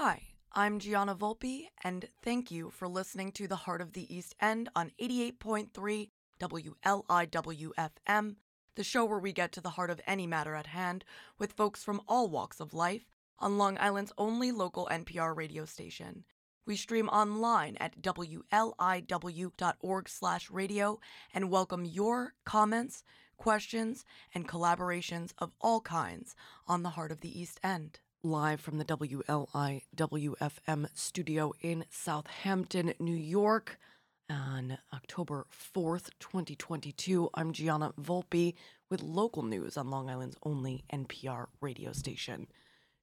Hi, I'm Gianna Volpe, and thank you for listening to The Heart of the East End on 88.3 WLIWFM, the show where we get to the heart of any matter at hand with folks from all walks of life on Long Island's only local NPR radio station. We stream online at wliw.org/radio and welcome your comments, questions, and collaborations of all kinds on the Heart of the East End. Live from the WLIWFM studio in Southampton, New York on October 4th, 2022. I'm Gianna Volpe with local news on Long Island's only NPR radio station.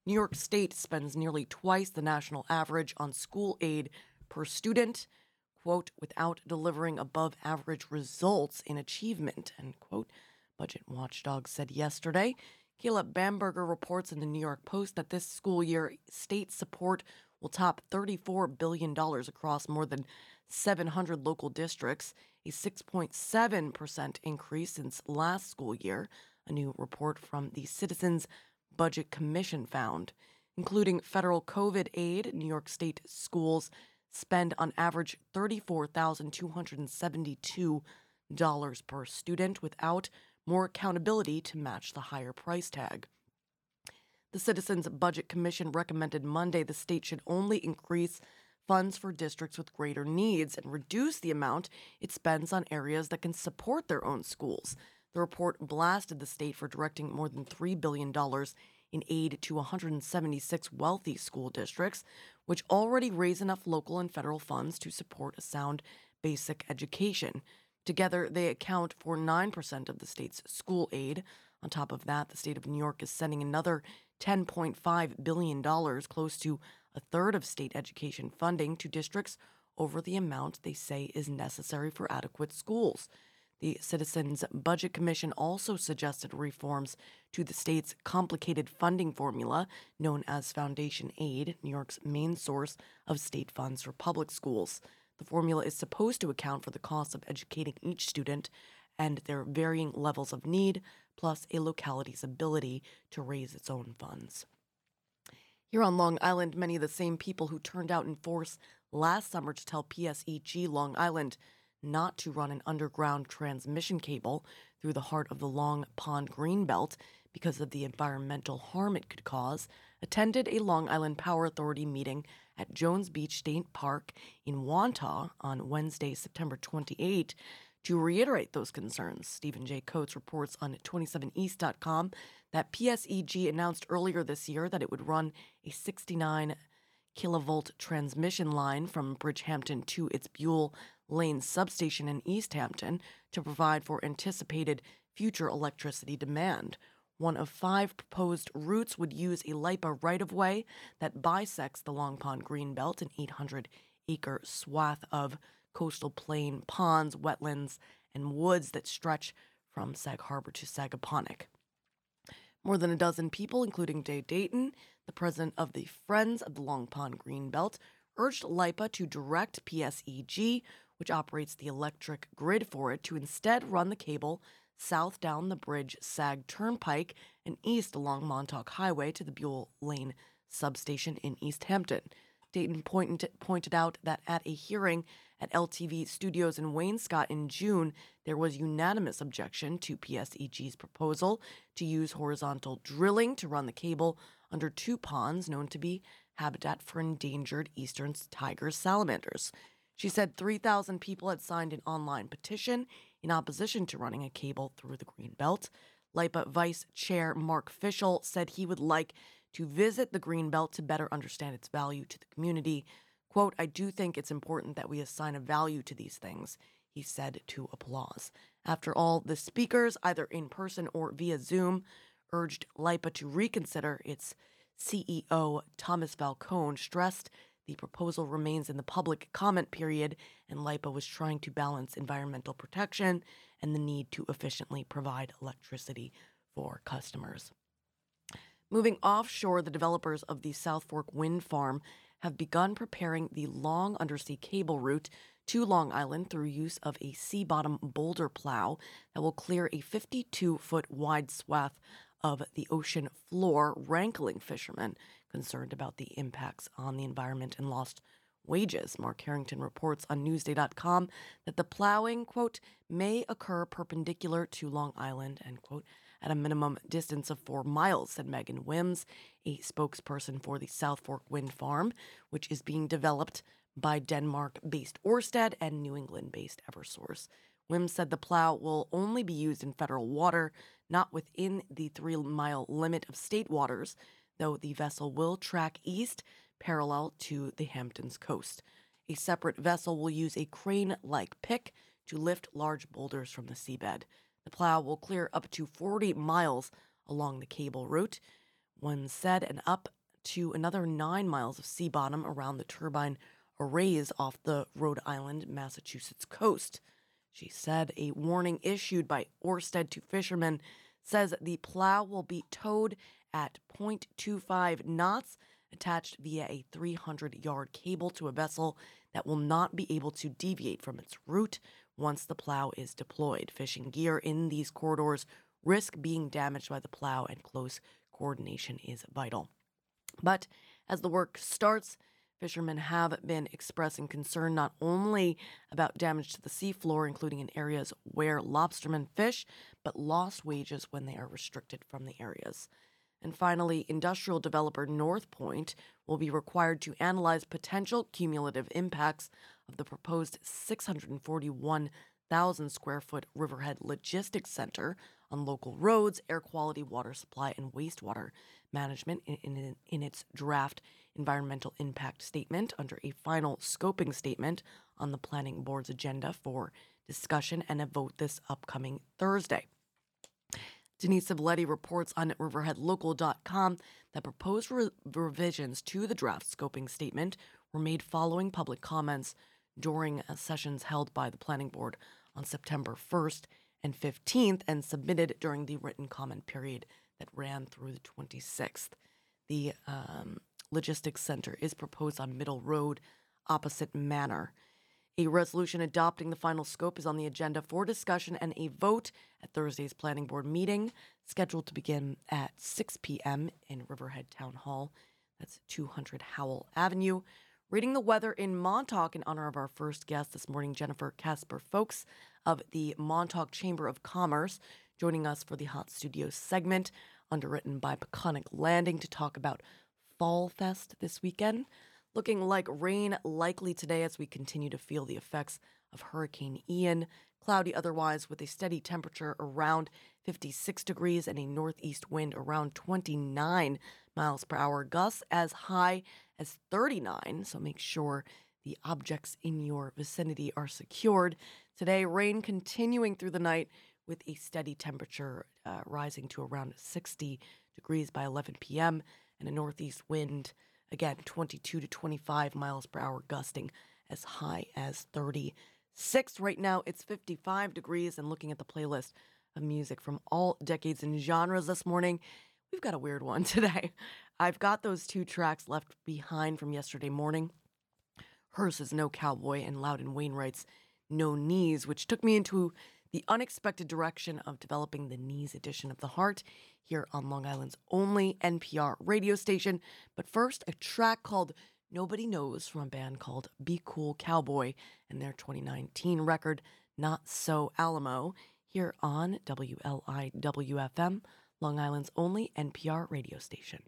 New York State spends nearly twice the national average on school aid per student, quote, without delivering above average results in achievement, end quote. Budget Watchdog said yesterday. Caleb Bamberger reports in the New York Post that this school year state support will top $34 billion across more than 700 local districts, a 6.7% increase since last school year, a new report from the Citizens Budget Commission found. Including federal COVID aid, New York State schools spend on average $34,272 per student without more accountability to match the higher price tag. The Citizens Budget Commission recommended Monday the state should only increase funds for districts with greater needs and reduce the amount it spends on areas that can support their own schools. The report blasted the state for directing more than $3 billion in aid to 176 wealthy school districts, which already raise enough local and federal funds to support a sound basic education. Together, they account for 9% of the state's school aid. On top of that, the state of New York is sending another $10.5 billion, close to a third of state education funding, to districts over the amount they say is necessary for adequate schools. The Citizens Budget Commission also suggested reforms to the state's complicated funding formula known as Foundation Aid, New York's main source of state funds for public schools. The formula is supposed to account for the cost of educating each student and their varying levels of need, plus a locality's ability to raise its own funds. Here on Long Island, many of the same people who turned out in force last summer to tell PSEG Long Island not to run an underground transmission cable through the heart of the Long Pond Greenbelt because of the environmental harm it could cause, attended a Long Island Power Authority meeting at Jones Beach State Park in Wantagh on Wednesday, September 28, to reiterate those concerns, Stephen J. Kotz reports on 27east.com that PSEG announced earlier this year that it would run a 69 kilovolt transmission line from Bridgehampton to its Buell Lane substation in East Hampton to provide for anticipated future electricity demand. One of five proposed routes would use a LIPA right of way that bisects the Long Pond Greenbelt, an 800 acre swath of coastal plain, ponds, wetlands, and woods that stretch from Sag Harbor to Sagaponack. More than a dozen people, including Dai Dayton, the president of the Friends of the Long Pond Greenbelt, urged LIPA to direct PSEG, which operates the electric grid for it, to instead run the cable south down the bridge Sag Turnpike and east along Montauk Highway to the Buell Lane substation in East Hampton. Dayton pointed, out that at a hearing at LTV Studios in Wainscott in June, there was unanimous objection to PSEG's proposal to use horizontal drilling to run the cable under two ponds known to be habitat for endangered eastern tiger salamanders. She said 3,000 people had signed an online petition in opposition to running a cable through the Green Belt. LIPA Vice Chair Mark Fischl said he would like to visit the Green Belt to better understand its value to the community. Quote, I do think it's important that we assign a value to these things, he said to applause. After all, the speakers, either in person or via Zoom, urged LIPA to reconsider its CEO, Thomas Falcone, stressed the proposal remains in the public comment period, and LIPA was trying to balance environmental protection and the need to efficiently provide electricity for customers. Moving offshore, the developers of the South Fork Wind Farm have begun preparing the long undersea cable route to Long Island through use of a sea bottom boulder plow that will clear a 52 foot wide swath of the ocean floor, rankling fishermen concerned about the impacts on the environment and lost wages. Mark Harrington reports on Newsday.com that the plowing, quote, may occur perpendicular to Long Island, end quote, at a minimum distance of four miles, said Megan Wims, a spokesperson for the South Fork Wind Farm, which is being developed by Denmark based Orsted and New England based Eversource. Wims said the plow will only be used in federal water, not within the three mile limit of state waters, though the vessel will track east parallel to the Hamptons coast. A separate vessel will use a crane like pick to lift large boulders from the seabed. The plow will clear up to 40 miles along the cable route, one said, and up to another nine miles of sea bottom around the turbine arrays off the Rhode Island, Massachusetts coast. She said a warning issued by Orsted to fishermen says the plow will be towed at 0.25 knots, attached via a 300 yard cable to a vessel that will not be able to deviate from its route once the plow is deployed. Fishing gear in these corridors risk being damaged by the plow, and close coordination is vital. But as the work starts, Fishermen have been expressing concern not only about damage to the seafloor, including in areas where lobstermen fish, but lost wages when they are restricted from the areas. And finally, industrial developer North Point will be required to analyze potential cumulative impacts of the proposed 641,000 square foot Riverhead Logistics Center on local roads, air quality, water supply, and wastewater management in, in, in its draft environmental impact statement under a final scoping statement on the Planning Board's agenda for discussion and a vote this upcoming Thursday. Denise Civilletti reports on riverheadlocal.com that proposed re- revisions to the draft scoping statement were made following public comments during sessions held by the Planning Board on September 1st and 15th and submitted during the written comment period that ran through the 26th. The um, Logistics Center is proposed on Middle Road, opposite Manor. A resolution adopting the final scope is on the agenda for discussion and a vote at Thursday's Planning Board meeting, scheduled to begin at 6 p.m. in Riverhead Town Hall. That's 200 Howell Avenue. Reading the weather in Montauk in honor of our first guest this morning, Jennifer Casper Folks of the Montauk Chamber of Commerce, joining us for the Hot Studio segment, underwritten by Peconic Landing to talk about Fall Fest this weekend. Looking like rain likely today as we continue to feel the effects of Hurricane Ian. Cloudy otherwise with a steady temperature around 56 degrees and a northeast wind around 29 miles per hour. Gusts as high as 39, so make sure the objects in your vicinity are secured. Today, rain continuing through the night with a steady temperature uh, rising to around 60 degrees by 11 p.m and a northeast wind, again 22 to 25 miles per hour, gusting as high as 36. Right now, it's 55 degrees, and looking at the playlist of music from all decades and genres this morning, we've got a weird one today. I've got those two tracks left behind from yesterday morning. Hearse's No Cowboy and Loudon Wainwright's No Knees, which took me into the unexpected direction of developing the Knees edition of the Heart here on Long Island's only NPR radio station. But first, a track called Nobody Knows from a band called Be Cool Cowboy and their 2019 record, Not So Alamo, here on WLIWFM, Long Island's only NPR radio station.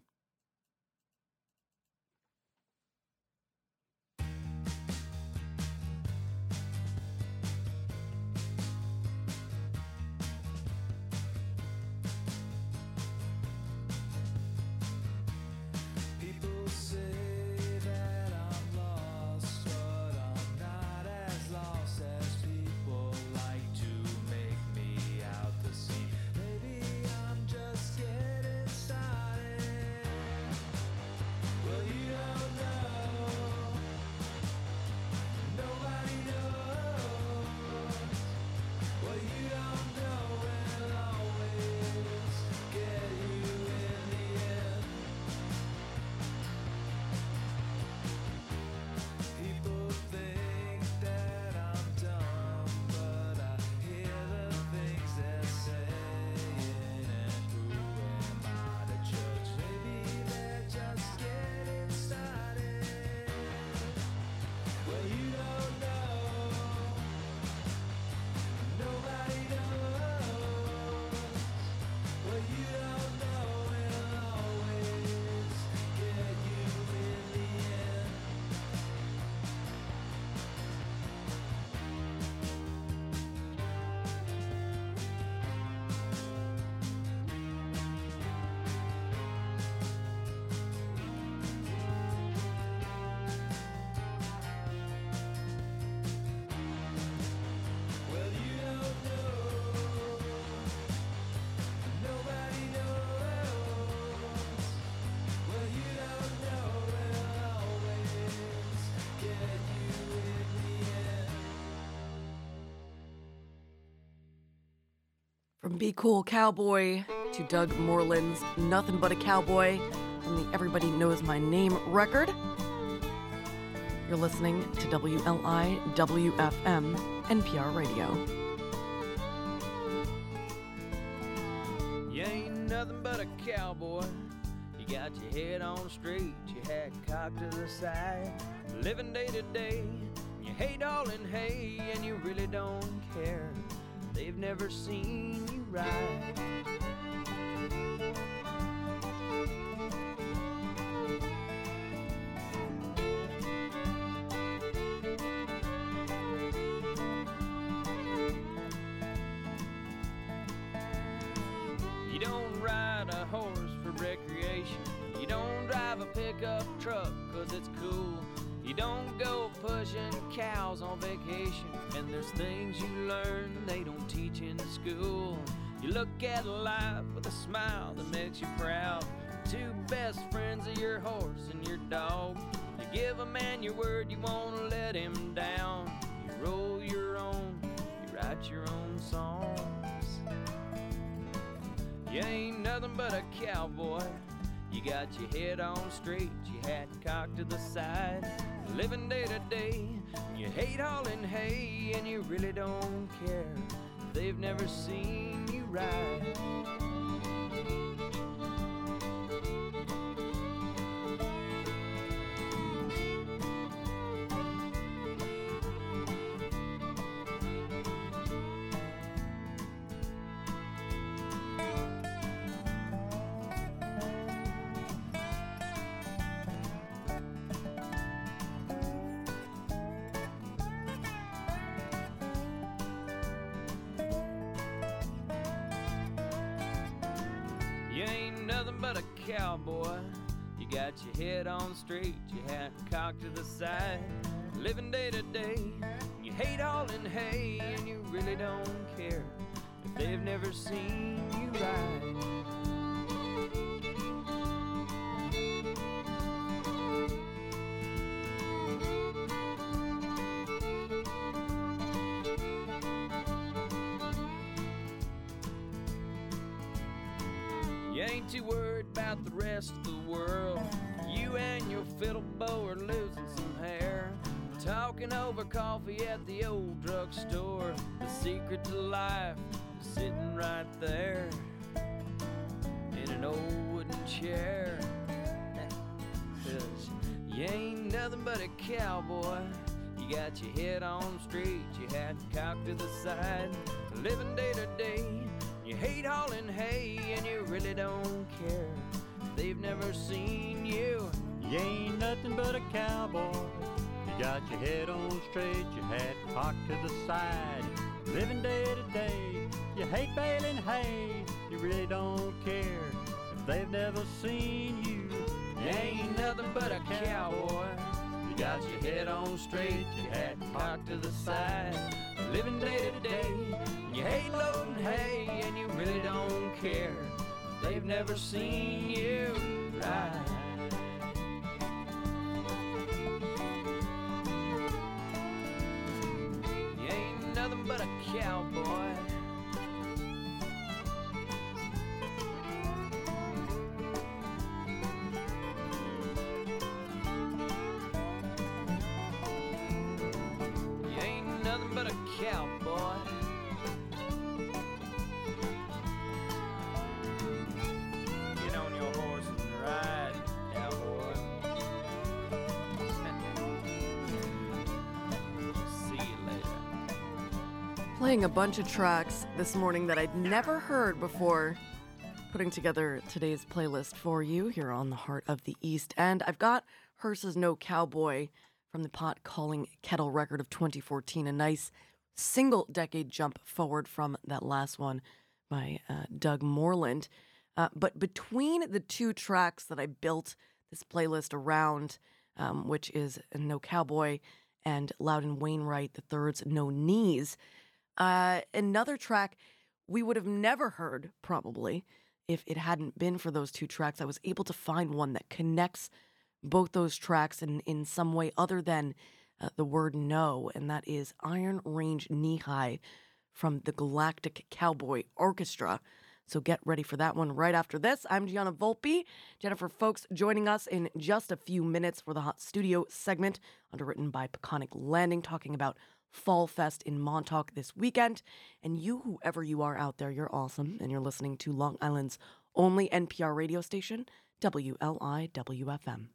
Be Cool Cowboy to Doug Moreland's Nothing But a Cowboy from the Everybody Knows My Name record. You're listening to WLI WFM NPR Radio. You ain't nothing but a cowboy. You got your head on straight, your hat cocked to the side, living day to day. You hate all in hay, and you really don't. They've never seen you ride. Makes you proud. Two best friends are your horse and your dog. You give a man your word, you won't let him down. You roll your own, you write your own songs. You ain't nothing but a cowboy. You got your head on straight, your hat cocked to the side, living day to day. You hate hauling hay, and you really don't care. They've never seen you ride. On straight, your hat cocked to the side, living day to day. You hate all in hay, and you really don't care if they've never seen you ride. Talking over coffee at the old drugstore. The secret to life is sitting right there in an old wooden chair. 'Cause you ain't nothing but a cowboy. You got your head on straight, your hat cocked to the side, living day to day. You hate hauling hay, and you really don't care. They've never seen you. You ain't nothing but a cowboy. Got your head on straight, your hat cocked to the side, living day to day. You hate baling hay, you really don't care if they've never seen you. You ain't nothing but a cowboy. You got your head on straight, your hat cocked to the side, living day to day. You hate loading hay, and you really don't care. They've never seen you ride. But a cowboy. Playing a bunch of tracks this morning that I'd never heard before. Putting together today's playlist for you here on the Heart of the East End. I've got Hearse's No Cowboy from the Pot Calling Kettle record of 2014, a nice single decade jump forward from that last one by uh, Doug Moreland. Uh, but between the two tracks that I built this playlist around, um, which is No Cowboy and Loudon Wainwright Third's No Knees, uh, another track we would have never heard probably if it hadn't been for those two tracks. I was able to find one that connects both those tracks in, in some way other than uh, the word no, and that is Iron Range Knee High from the Galactic Cowboy Orchestra. So get ready for that one right after this. I'm Gianna Volpe. Jennifer Folks joining us in just a few minutes for the Hot Studio segment, underwritten by Peconic Landing, talking about Fall Fest in Montauk this weekend. And you, whoever you are out there, you're awesome. And you're listening to Long Island's only NPR radio station, WLIWFM.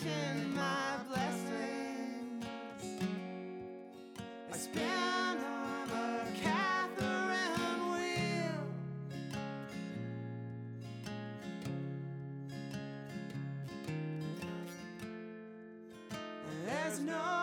Counting my blessings. I spin on a Catherine wheel. There's no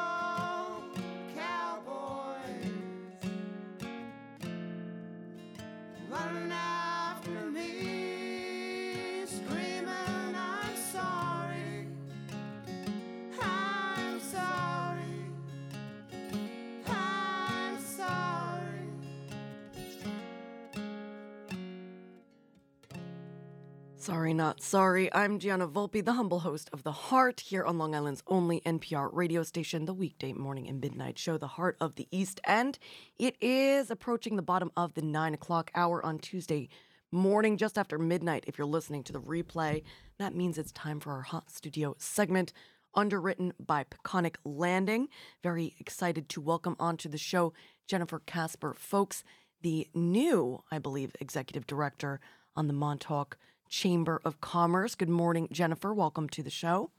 Sorry, not sorry. I'm Gianna Volpe, the humble host of The Heart here on Long Island's only NPR radio station, the weekday morning and midnight show, The Heart of the East End. It is approaching the bottom of the nine o'clock hour on Tuesday morning, just after midnight. If you're listening to the replay, that means it's time for our Hot Studio segment, underwritten by Peconic Landing. Very excited to welcome onto the show Jennifer Casper Folks, the new, I believe, executive director on the Montauk Chamber of Commerce. Good morning, Jennifer. Welcome to the show.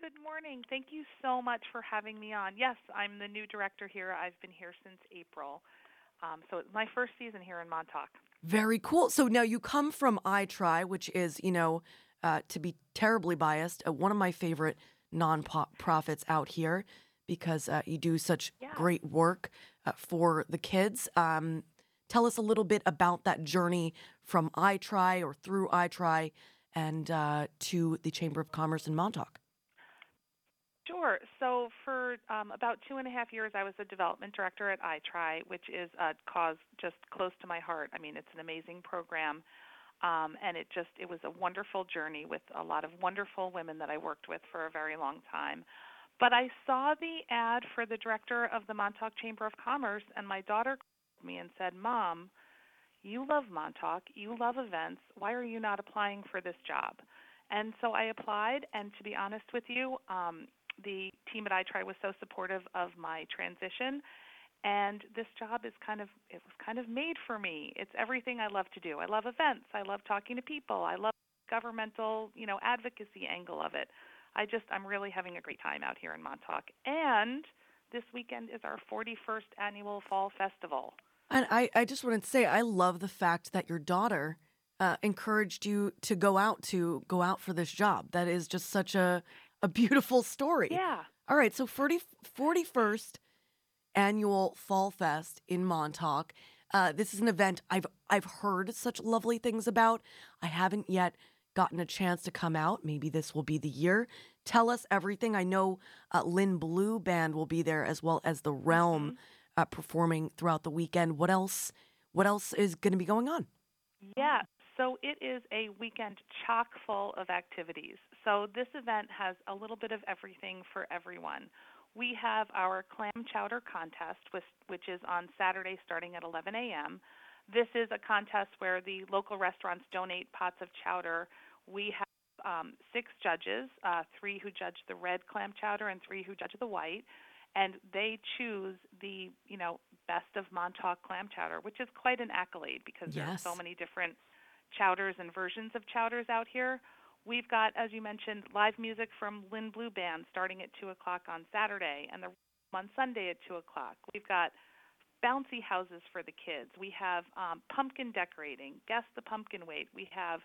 Good morning. Thank you so much for having me on. Yes, I'm the new director here. I've been here since April. Um, so it's my first season here in Montauk. Very cool. So now you come from iTri, which is, you know, uh, to be terribly biased, uh, one of my favorite nonprofits out here because uh, you do such Yeah. great work uh, for the kids. Um, tell us a little bit about that journey from iTri or through iTri and uh, to the Chamber of Commerce in Montauk. Sure. So for um, about two and a half years, I was the development director at iTri, which is a cause just close to my heart. I mean, it's an amazing program, um, and it just it was a wonderful journey with a lot of wonderful women that I worked with for a very long time. But I saw the ad for the director of the Montauk Chamber of Commerce, and my daughter called me and said, "Mom, you love Montauk, you love events. Why are you not applying for this job?" And so I applied, and to be honest with you, um, the team at iTri was so supportive of my transition, and this job is kind of it was kind of made for me. It's everything I love to do. I love events. I love talking to people. I love governmental, you know, advocacy angle of it. I just I'm really having a great time out here in Montauk. And this weekend is our 41st annual fall festival. And I, I just wanted to say, I love the fact that your daughter uh, encouraged you to go out to go out for this job. That is just such a a beautiful story. Yeah. All right, so 40, 41st annual Fall Fest in Montauk. Uh, this is an event I've I've heard such lovely things about. I haven't yet gotten a chance to come out. Maybe this will be the year. Tell us everything. I know uh, Lynn Blue Band will be there as well as the Realm uh, performing throughout the weekend. What else? What else is going to be going on? Yeah, so it is a weekend chock full of activities. So this event has a little bit of everything for everyone. We have our clam chowder contest, which, which is on Saturday starting at 11 a.m. This is a contest where the local restaurants donate pots of chowder. We have um, six judges, uh, three who judge the red clam chowder and three who judge the white, and they choose the you know best of Montauk clam chowder, which is quite an accolade because there are so many different chowders and versions of chowders out here. We've got, as you mentioned, live music from Lynn Blue Band starting at two o'clock on Saturday, and the on Sunday at two o'clock. We've got bouncy houses for the kids. We have um, pumpkin decorating, guess the pumpkin weight. We have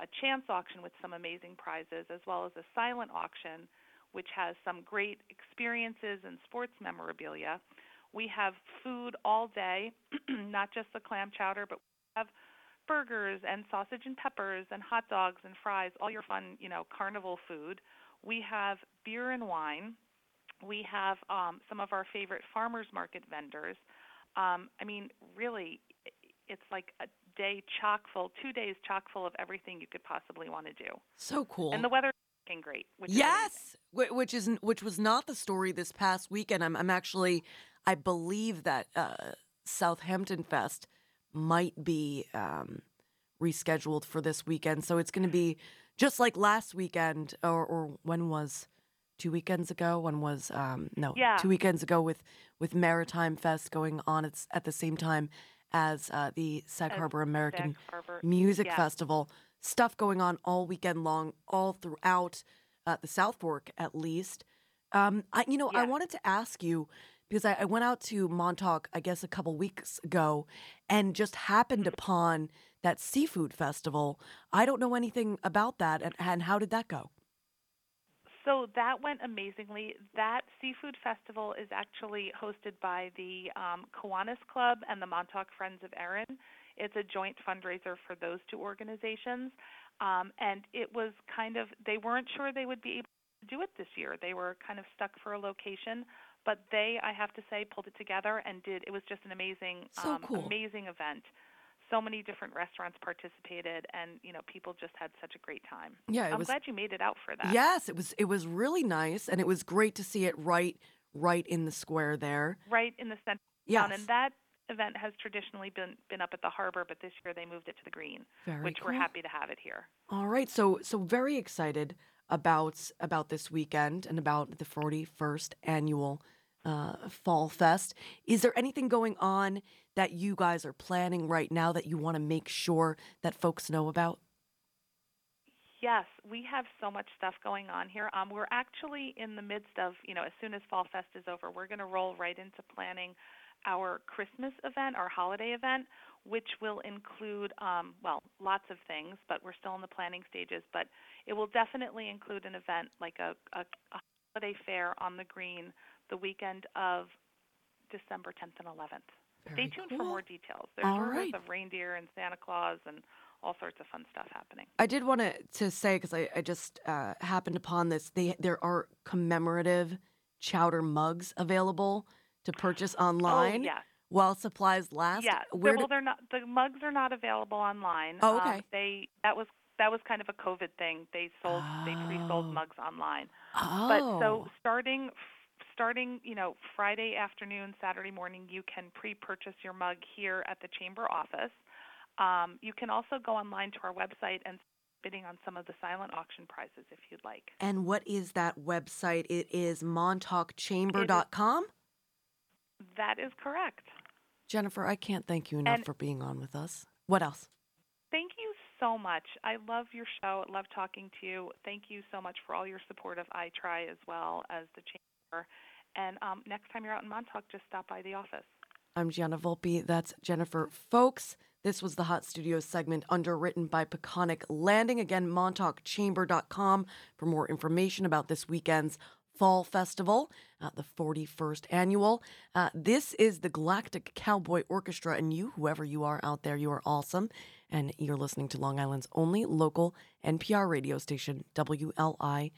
a chance auction with some amazing prizes, as well as a silent auction, which has some great experiences and sports memorabilia. We have food all day, not just the clam chowder, but we have burgers and sausage and peppers and hot dogs and fries, all your fun, you know, carnival food. We have beer and wine. We have um, some of our favorite farmers market vendors. Um, I mean, really, it's like a day chock full, two days chock full of everything you could possibly want to do. So cool. And the weather's great. Which. Yes, wh- which is which was not the story this past weekend. I'm I'm actually I believe that uh, Southampton Fest might be um, rescheduled for this weekend, so it's going to be just like last weekend, or or when was two weekends ago? When was um, no Yeah. two weekends ago with with Maritime Fest going on at, at the same time as uh, the Sag Harbor American Sag Harbor- Music yeah. Festival. Stuff going on all weekend long, all throughout uh, the South Fork, at least. Um, I, you know, I wanted to ask you because I, I went out to Montauk, I guess, a couple weeks ago, and just happened upon that seafood festival. I don't know anything about that, and, and how did that go? So that went amazingly. That seafood festival is actually hosted by the um, Kiwanis Club and the Montauk Friends of Erin. It's a joint fundraiser for those two organizations. Um, and it was kind of, they weren't sure they would be able to do it this year. They were kind of stuck for a location. But they, I have to say, pulled it together and did. It was just an amazing, So um, cool. amazing event. So many different restaurants participated, and you know, people just had such a great time. Yeah, I'm was. glad you made it out for that. Yes, it was. It was really nice, and it was great to see it right, right in the square there. right in the center Yes. And that event has traditionally been been up at the harbor, but this year they moved it to the green, very which cool. we're happy to have it here. All right, so so very excited about about this weekend and about the 41st annual uh, Fall Fest. Is there anything going on that you guys are planning right now that you want to make sure that folks know about? Yes, we have so much stuff going on here. Um, we're actually in the midst of, you know, as soon as Fall Fest is over, we're going to roll right into planning our Christmas event, our holiday event. which will include, um, well, lots of things, but we're still in the planning stages. But it will definitely include an event like a, a, a holiday fair on the green the weekend of December 10th and 11th. Very Stay tuned for more details. There's All rumors right. of reindeer and Santa Claus and all sorts of fun stuff happening. I did want to to say because I, I just uh, happened upon this. They there are commemorative chowder mugs available to purchase online Oh, yes. while supplies last. Yeah, Where well, do- they're not. The mugs are not available online. Oh, Um, okay. they that was that was kind of a COVID thing. They sold oh. they Oh. pre-sold mugs online. oh. But so starting starting you know Friday afternoon, Saturday morning, you can pre-purchase your mug here at the chamber office. Um, you can also go online to our website and bidding on some of the silent auction prizes if you'd like. and what is that website? It is montaukchamber.com. That is correct. Jennifer, I can't thank you enough And- for being on with us. What else? Thank you so much. I love your show. I love talking to you. Thank you so much for all your support of I Try as well as the chamber. And um, next time you're out in Montauk, just stop by the office. I'm Gianna Volpe. That's Jennifer Folks. This was the Hot Studios segment underwritten by Peconic Landing. Again, montaukchamber.com for more information about this weekend's Fall Festival, uh, the 41st annual. Uh, this is the Galactic Cowboy Orchestra, and you, whoever you are out there, you are awesome. And you're listening to Long Island's only local NPR radio station, WLI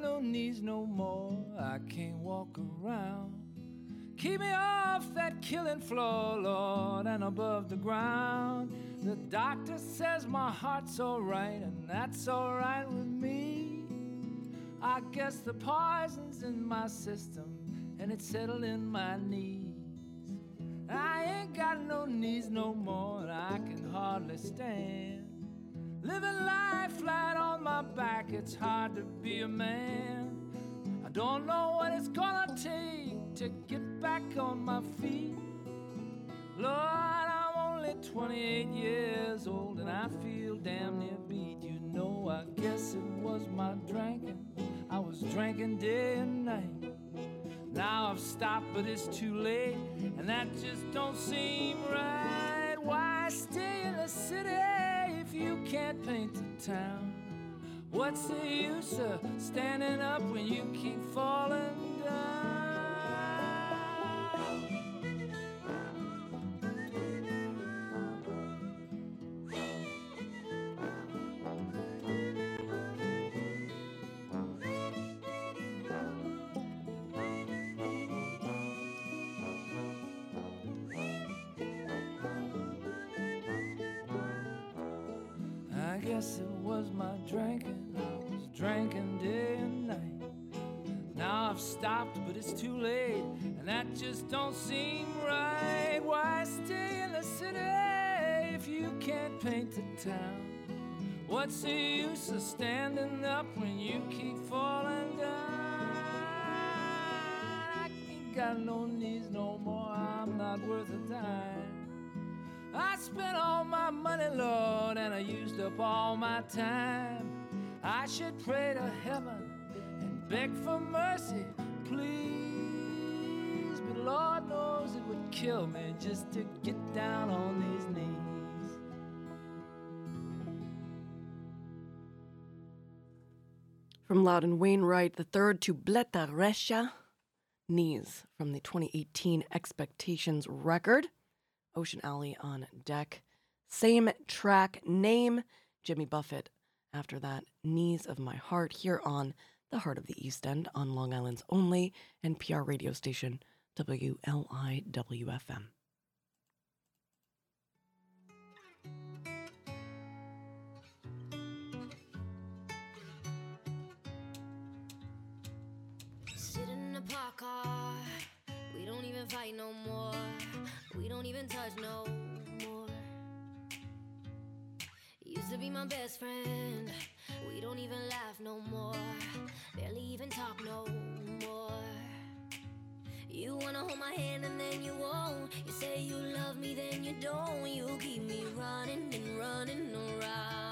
no knees no more. I can't walk around. Keep me off that killing floor, Lord, and above the ground. The doctor says my heart's alright, and that's alright with me. I guess the poison's in my system, and it's settled in my knees. I ain't got no knees no more, and I can hardly stand. Back, it's hard to be a man. I don't know what it's gonna take to get back on my feet. Lord, I'm only 28 years old and I feel damn near beat. You know, I guess it was my drinking. I was drinking day and night. Now I've stopped, but it's too late, and that just don't seem right. Why stay in the city if you can't paint the town? What's the use of standing up when you keep falling down? I guess it was my drinking. Stopped, but it's too late, and that just don't seem right. Why stay in the city if you can't paint the town? What's the use of standing up when you keep falling down? I ain't got no knees no more. I'm not worth a dime. I spent all my money, Lord, and I used up all my time. I should pray to heaven and beg for mercy, please. But Lord knows it would kill me just to get down on these knees. From Loudon Wainwright III to Bleta Rexha, Knees from the 2018 Expectations record. Ocean Alley on deck. Same track name, Jimmy Buffett. After that, Knees of My Heart here on the Heart of the East End on Long Island's only NPR radio station, WLIWFM. Sit in the park car. We don't even fight no more. We don't even touch no more. Used to be my best friend. We don't even laugh no more. Barely even talk no more. You wanna hold my hand and then you won't. You say you love me, then you don't. You keep me running and running around.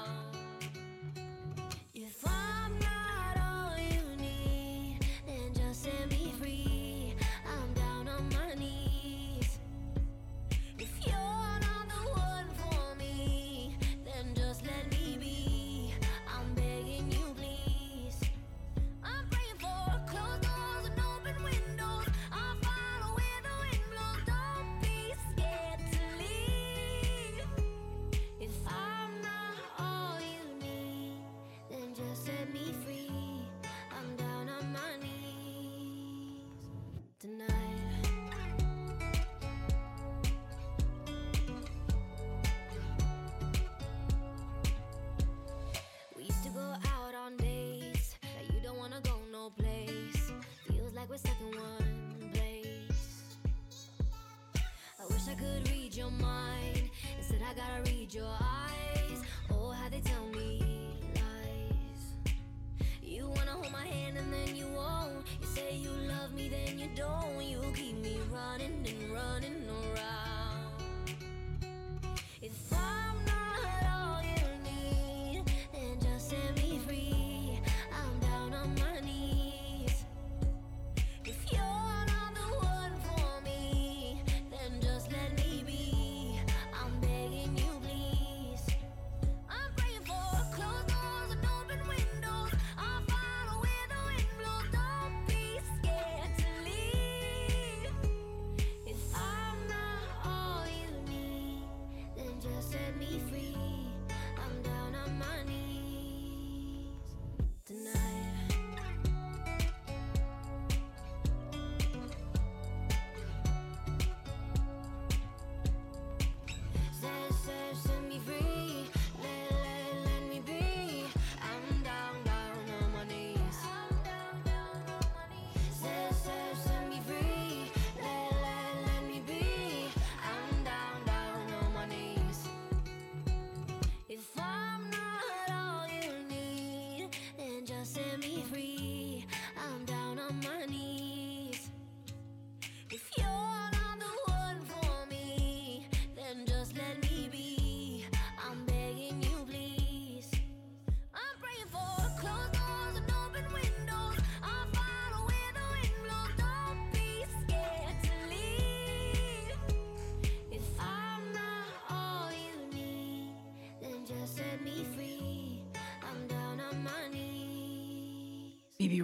Bebe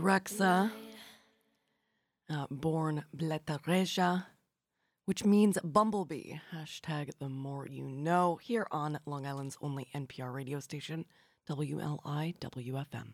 uh, born Bleta Rexha, which means bumblebee. Hashtag the more you know here on Long Island's only NPR radio station, WLIWFM.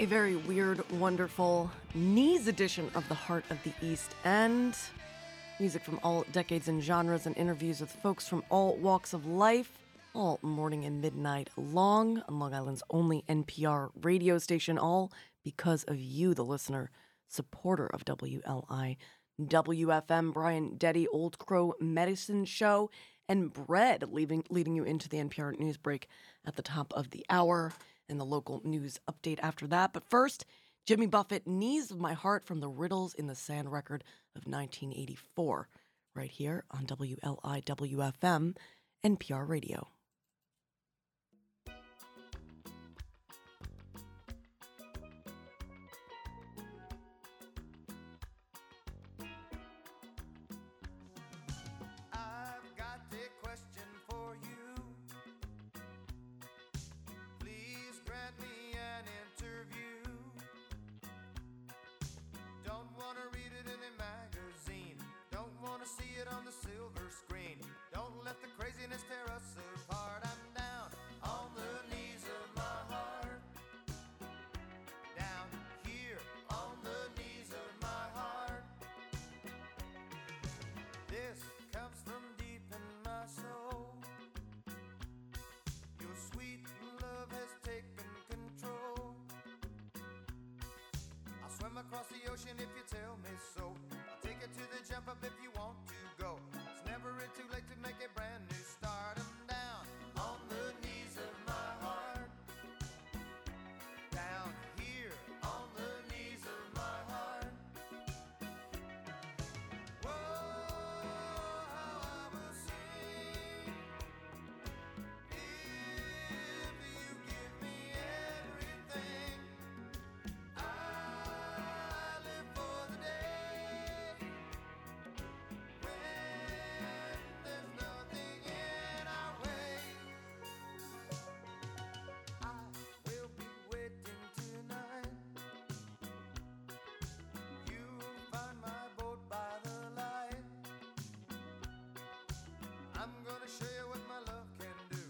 a very weird, wonderful knees edition of the Heart of the East End. Music from all decades and genres, and interviews with folks from all walks of life, all morning and midnight long on Long Island's only NPR radio station, all because of you, the listener, supporter of WLI, WFM, Brian Deddy, Old Crow Medicine Show, and Bread, leaving, leading you into the NPR news break at the top of the hour. In the local news update after that. But first, Jimmy Buffett, Knees of My Heart from the Riddles in the Sand record of 1984, right here on WLIWFM, NPR Radio. gonna show you what my love can do.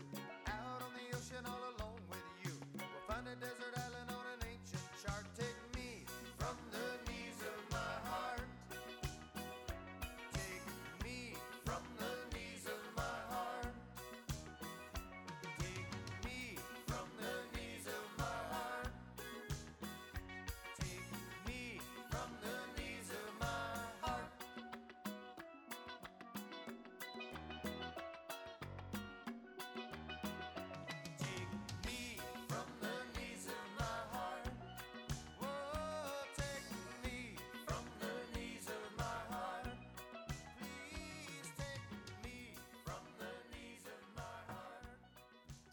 Out on the ocean all alone with you. We'll find a desert island.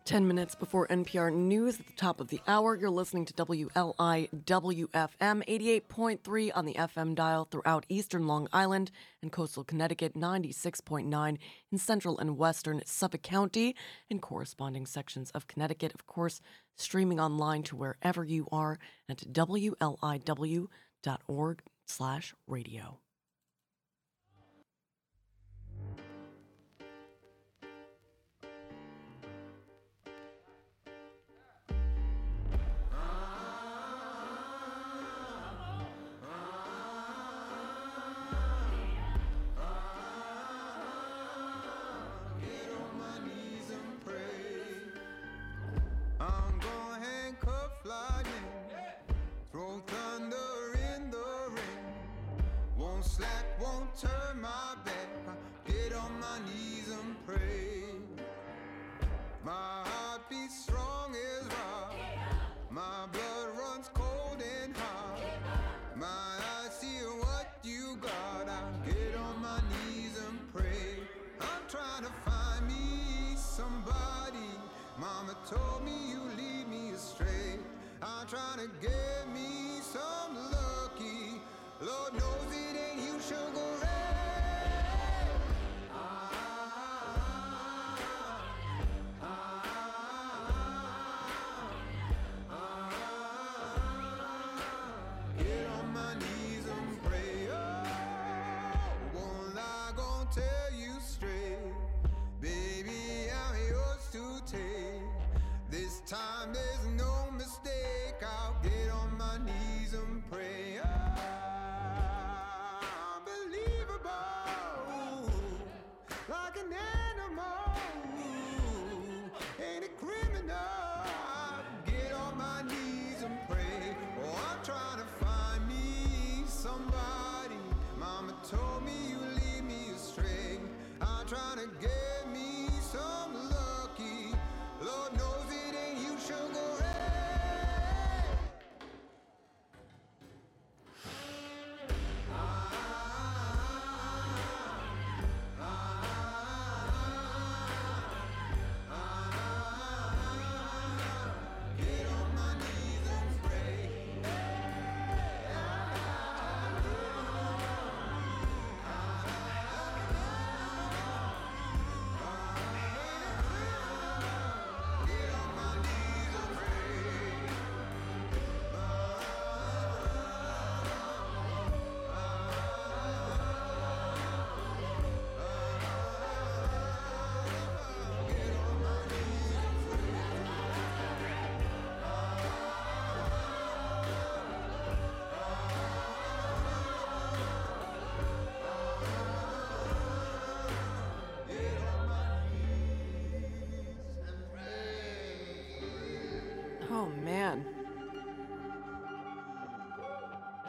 10 minutes before NPR News at the top of the hour, you're listening to WLIWFM 88.3 on the FM dial throughout eastern Long Island and coastal Connecticut, 96.9 in central and western Suffolk County, and corresponding sections of Connecticut, of course, streaming online to wherever you are at WLIW.org slash radio.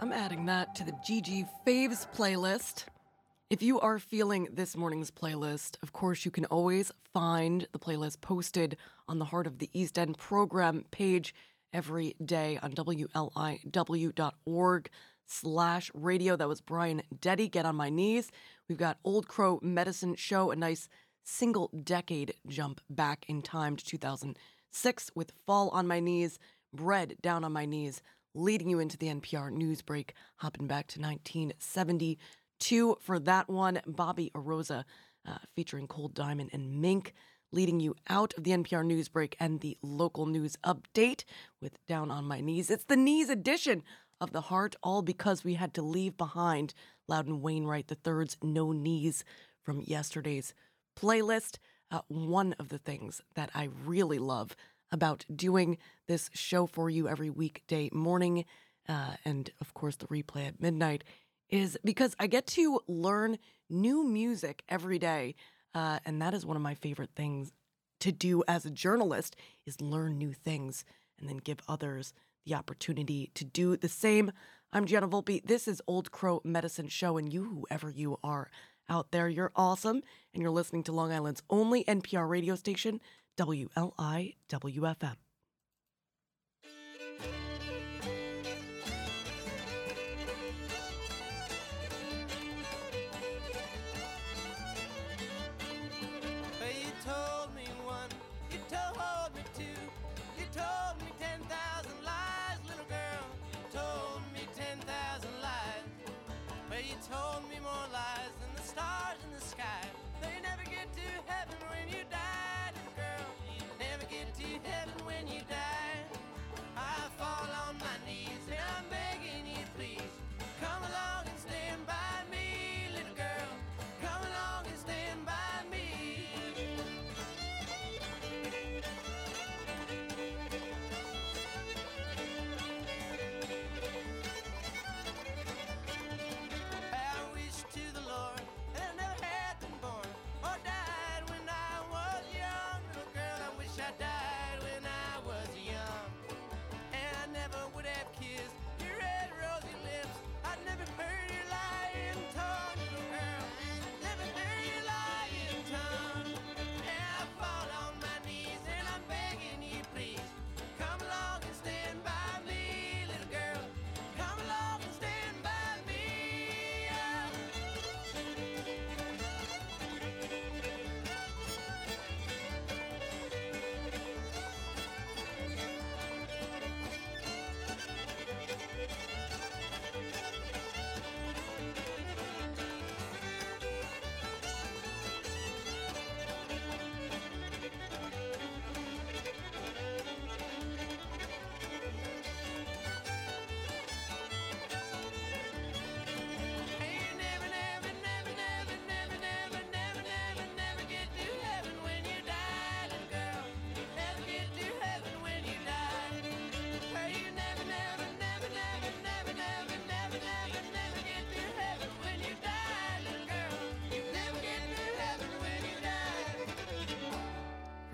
I'm adding that to the GG Faves playlist. If you are feeling this morning's playlist, of course, you can always find the playlist posted on the Heart of the East End program page every day on WLIW.org slash radio. That was Brian Deddy, Get on My Knees. We've got Old Crow Medicine Show, a nice single decade jump back in time to 2006 with Fall on My Knees, Bread Down on My Knees, leading you into the NPR news break, hopping back to 1972 for that one. Bobby Oroza uh, featuring Cold Diamond and Mink, leading you out of the NPR news break and the local news update with Down on My Knees. It's the knees edition of the heart, all because we had to leave behind Loudon Wainwright III's No Knees from yesterday's playlist. Uh, one of the things that I really love about doing this show for you every weekday morning, uh, and of course the replay at midnight, is because I get to learn new music every day, uh, and that is one of my favorite things to do as a journalist is learn new things and then give others the opportunity to do the same. I'm Gianna Volpe. This is Old Crow Medicine Show, and you, whoever you are out there, you're awesome, and you're listening to Long Island's only NPR radio station, WLIWFM.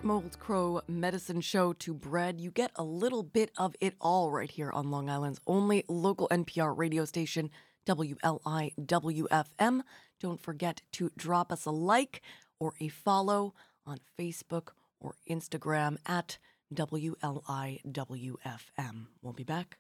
From Old Crow Medicine Show to bread, you get a little bit of it all right here on Long Island's only local NPR radio station, WLIWFM. Don't forget to drop us a like or a follow on Facebook or Instagram at WLIWFM. We'll be back.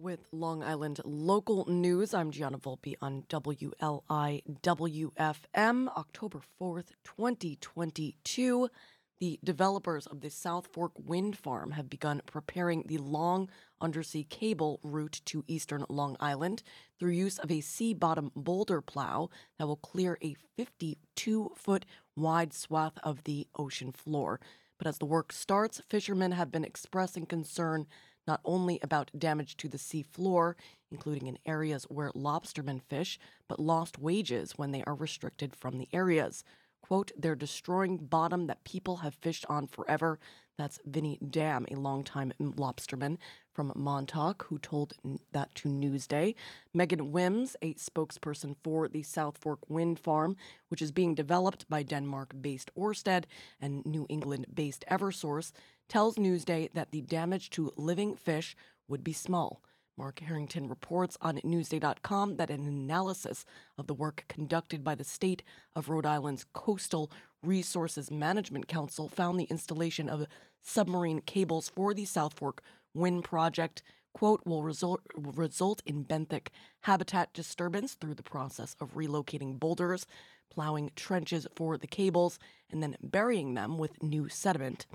With Long Island local news, I'm Gianna Volpe on WLI WFM, October 4th, 2022. The developers of the South Fork Wind Farm have begun preparing the long undersea cable route to eastern Long Island through use of a sea bottom boulder plow that will clear a 52 foot wide swath of the ocean floor. But as the work starts, fishermen have been expressing concern not only about damage to the sea floor, including in areas where lobstermen fish, but lost wages when they are restricted from the areas. Quote, they're destroying bottom that people have fished on forever. That's Vinny Dam, a longtime lobsterman from Montauk, who told that to Newsday. Meaghan Wims, a spokesperson for the South Fork Wind Farm, which is being developed by Denmark based Orsted and New England based Eversource, tells Newsday that the damage to living fish would be small. Mark Harrington reports on Newsday.com that an analysis of the work conducted by the state of Rhode Island's Coastal Resources Management Council found the installation of submarine cables for the South Fork Wind Project, quote, will result, will result in benthic habitat disturbance through the process of relocating boulders, plowing trenches for the cables, and then burying them with new sediment.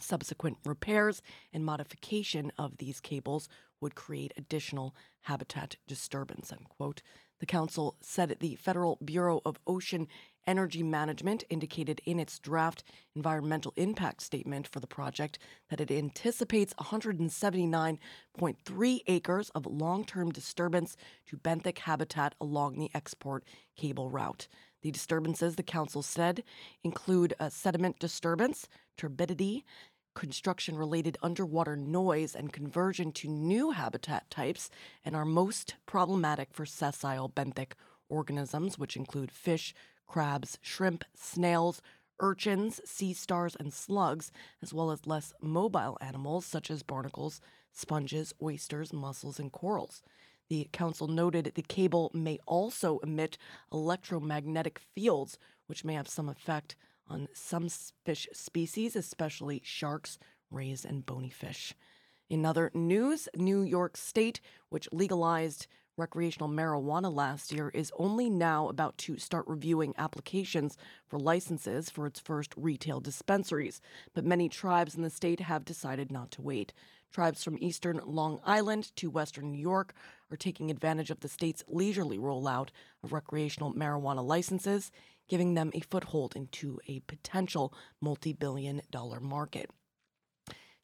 Subsequent repairs and modification of these cables would create additional habitat disturbance. End quote. The council said the Federal Bureau of Ocean Energy Management indicated in its draft environmental impact statement for the project that it anticipates 179.3 acres of long term disturbance to benthic habitat along the export cable route. The disturbances, the council said, include sediment disturbance, turbidity, construction related underwater noise, and conversion to new habitat types, and are most problematic for sessile benthic organisms, which include fish, crabs, shrimp, snails, urchins, sea stars, and slugs, as well as less mobile animals such as barnacles, sponges, oysters, mussels, and corals. The council noted the cable may also emit electromagnetic fields, which may have some effect on some fish species, especially sharks, rays, and bony fish. In other news, New York State, which legalized recreational marijuana last year, is only now about to start reviewing applications for licenses for its first retail dispensaries. But many tribes in the state have decided not to wait. Tribes from eastern Long Island to western New York are taking advantage of the state's leisurely rollout of recreational marijuana licenses, giving them a foothold into a potential multi billion dollar market.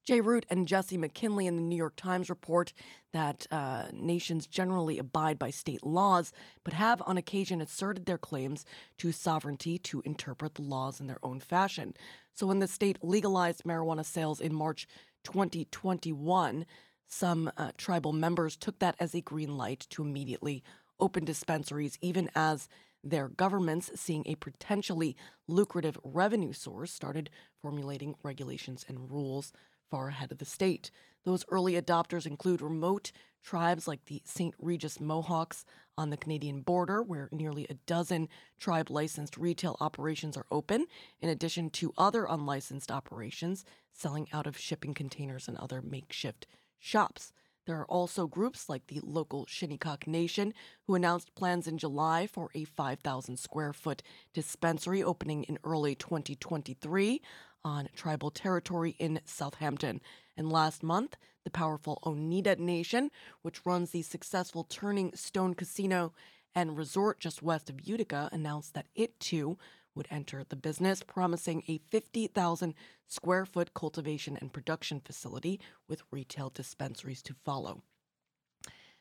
Jay Root and Jesse McKinley in the New York Times report that uh, nations generally abide by state laws, but have on occasion asserted their claims to sovereignty to interpret the laws in their own fashion. So when the state legalized marijuana sales in March 2021, some uh, tribal members took that as a green light to immediately open dispensaries, even as their governments, seeing a potentially lucrative revenue source, started formulating regulations and rules far ahead of the state. Those early adopters include remote tribes like the St. Regis Mohawks on the Canadian border, where nearly a dozen tribe licensed retail operations are open, in addition to other unlicensed operations selling out of shipping containers and other makeshift shops. There are also groups like the local Shinnecock Nation, who announced plans in July for a 5,000 square foot dispensary opening in early 2023 on tribal territory in Southampton. And last month, the powerful Oneida Nation, which runs the successful Turning Stone Casino and Resort just west of Utica, announced that it too would enter the business, promising a 50,000 square foot cultivation and production facility with retail dispensaries to follow.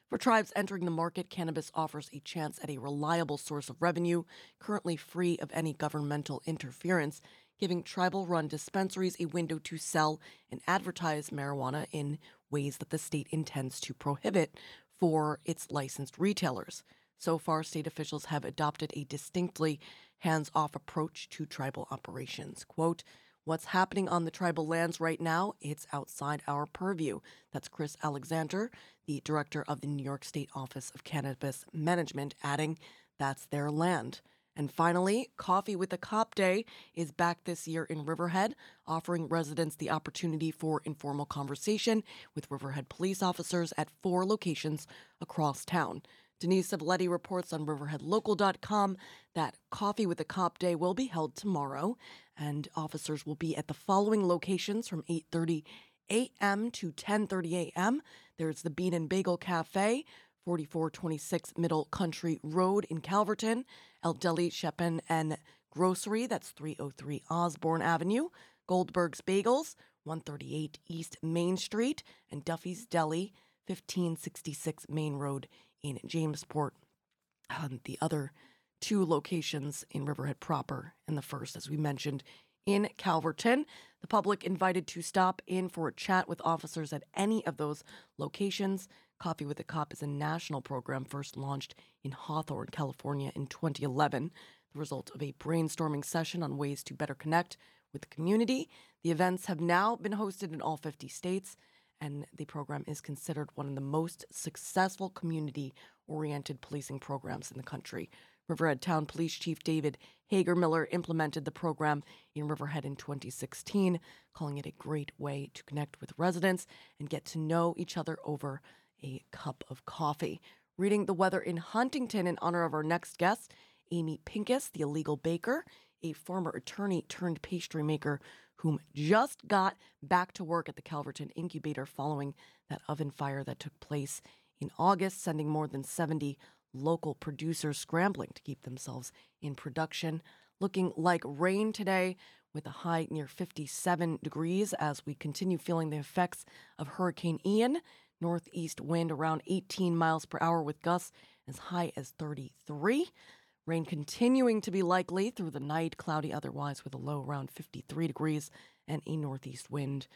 For tribes entering the market, cannabis offers a chance at a reliable source of revenue, currently free of any governmental interference, giving tribal run dispensaries a window to sell and advertise marijuana in ways that the state intends to prohibit for its licensed retailers. So far, state officials have adopted a distinctly hands off approach to tribal operations. Quote, What's happening on the tribal lands right now, it's outside our purview. That's Chris Alexander, the director of the New York State Office of Cannabis Management, adding, That's their land. And finally, Coffee with a Cop Day is back this year in Riverhead, offering residents the opportunity for informal conversation with Riverhead police officers at four locations across town. Denise Civiletti reports on riverheadlocal.com that Coffee with a Cop Day will be held tomorrow, and officers will be at the following locations from 8:30 a.m. to 10:30 a.m. There's the Bean and Bagel Cafe, 4426 Middle Country Road in Calverton, El Deli Shepin and Grocery, that's 303 Osborne Avenue, Goldberg's Bagels, 138 East Main Street, and Duffy's Deli, 1566 Main Road in Jamesport. Um, the other two locations in Riverhead proper, and the first, as we mentioned, in Calverton. The public invited to stop in for a chat with officers at any of those locations. Coffee with a Cop is a national program first launched in Hawthorne, California in 2011, the result of a brainstorming session on ways to better connect with the community. The events have now been hosted in all 50 states, and the program is considered one of the most successful community oriented policing programs in the country. Riverhead Town Police Chief David Hegermiller implemented the program in Riverhead in 2016, calling it a great way to connect with residents and get to know each other over a cup of coffee. Reading the weather in Huntington in honor of our next guest, Amy Pincus, the illegal baker, a former attorney turned pastry maker whom just got back to work at the Calverton incubator following that oven fire that took place in August, sending more than 70 local producers scrambling to keep themselves in production. Looking like rain today with a high near 57 degrees as we continue feeling the effects of Hurricane Ian. Northeast wind around 18 miles per hour with gusts as high as 33. Rain continuing to be likely through the night, cloudy otherwise with a low around 53 degrees and a northeast wind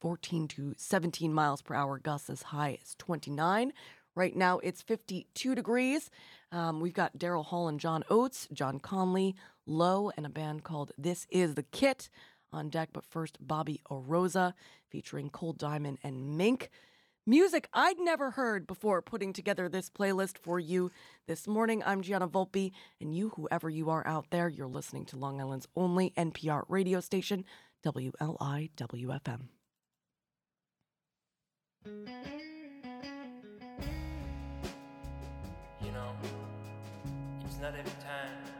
14 to 17 miles per hour, gusts as high as 29. Right now it's 52 degrees. Um, we've got Daryl Hall and John Oates, John Conley, Low, and a band called This Is the Kit on deck. But first, Bobby Oroza featuring Cold Diamond and Mink. Music I'd never heard before putting together this playlist for you this morning. I'm Gianna Volpe, and you, whoever you are out there, you're listening to Long Island's only NPR radio station, WLIWFM. You know, it's not every time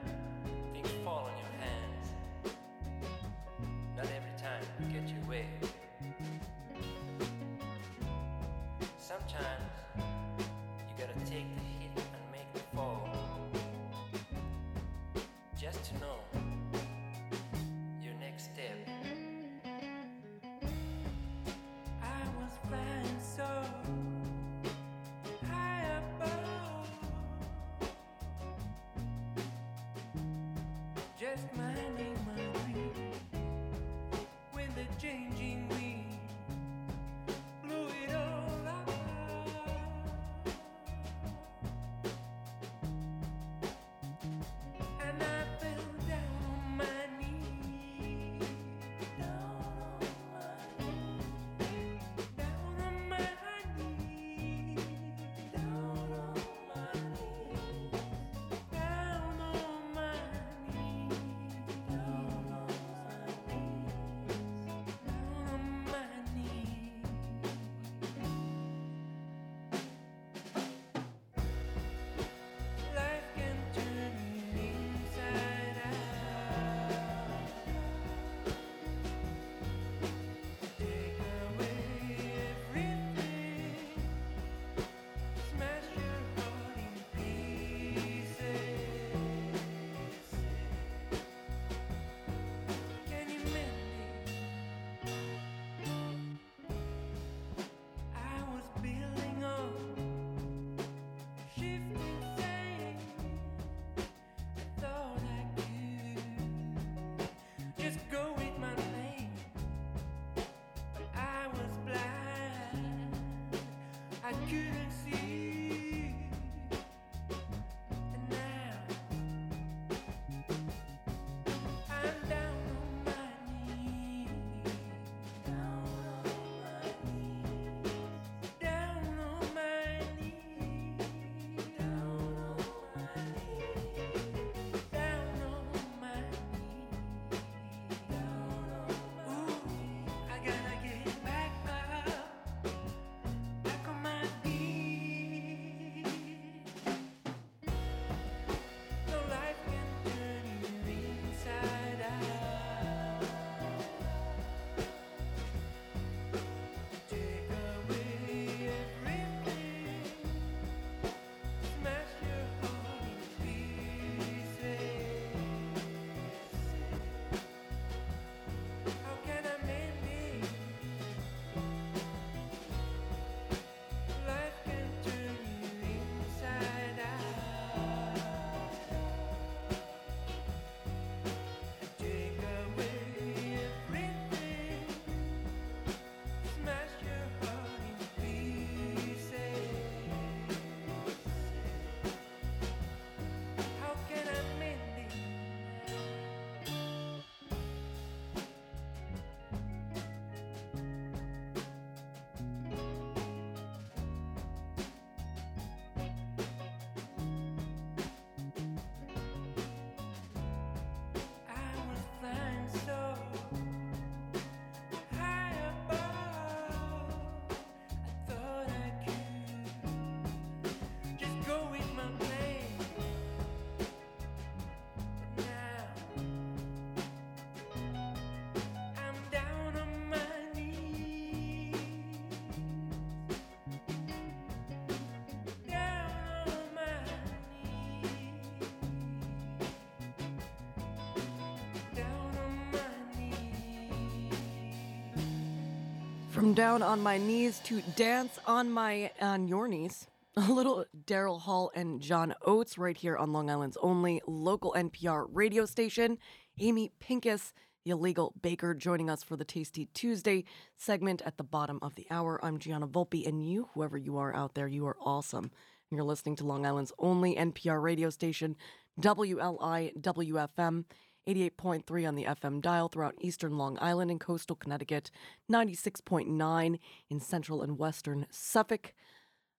From down on my knees to dance on my on your knees. A little Daryl Hall and John Oates right here on Long Island's only local NPR radio station. Amy Pincus, the illegal baker, joining us for the Tasty Tuesday segment at the bottom of the hour. I'm Gianna Volpe, and you, whoever you are out there, you are awesome. You're listening to Long Island's only NPR radio station, WLI WFM. 88.3 on the FM dial throughout eastern Long Island and coastal Connecticut, 96.9 in central and western Suffolk.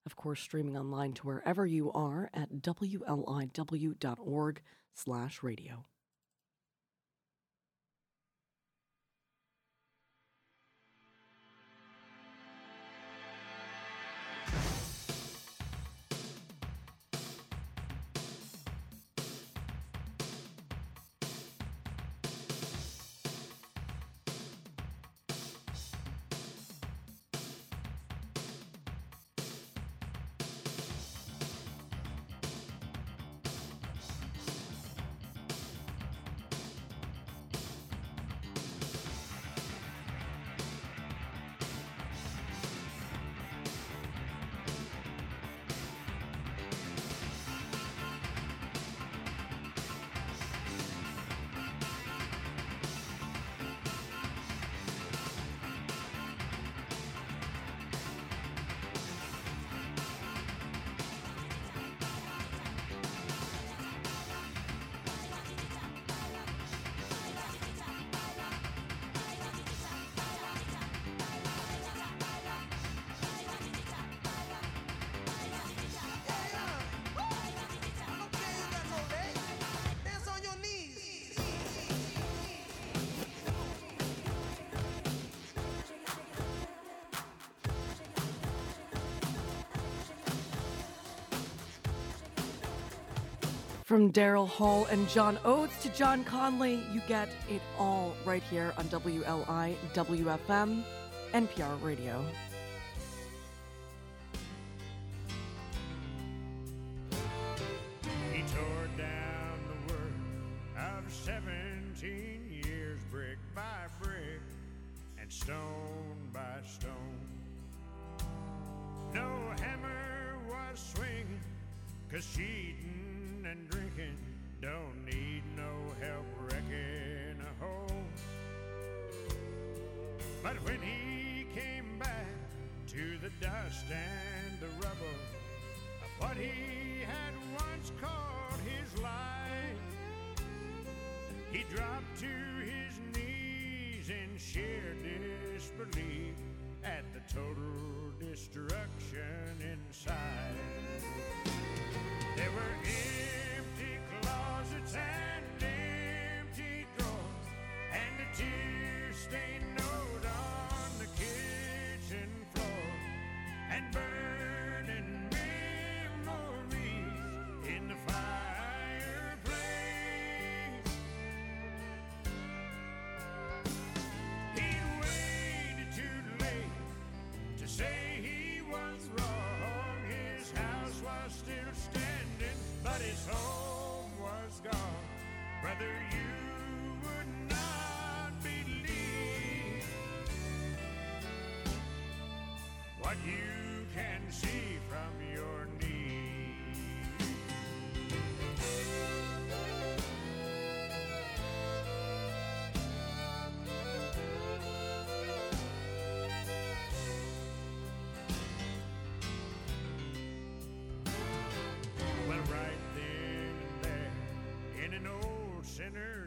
Of course, streaming online to wherever you are at wliw.org slash radio. From Daryl Hall and John Oates to John Conley, you get it all right here on WLI WFM, NPR Radio.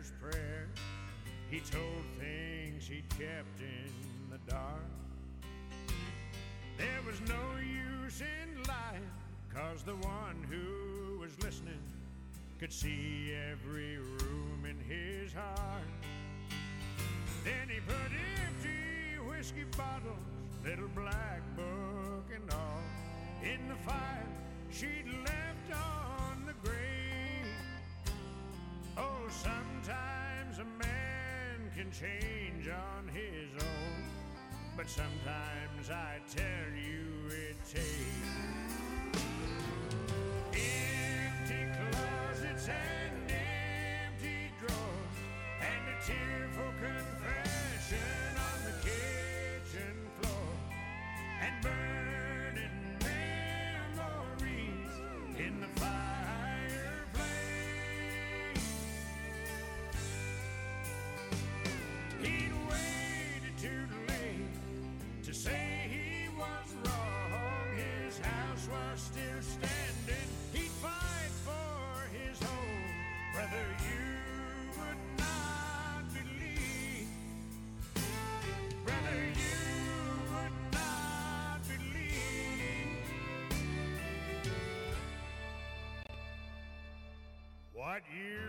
Sinner's prayer, he told things he'd kept in the dark. There was no use in lying, cause the one who was listening could see every room in his heart. Then he put empty whiskey bottles, little black book and all, in the fire she'd left sometimes a man can change on his own, but sometimes I tell you it takes. Empty closets was still standing. He'd fight for his home. Brother, you would not believe. Brother, you would not believe what you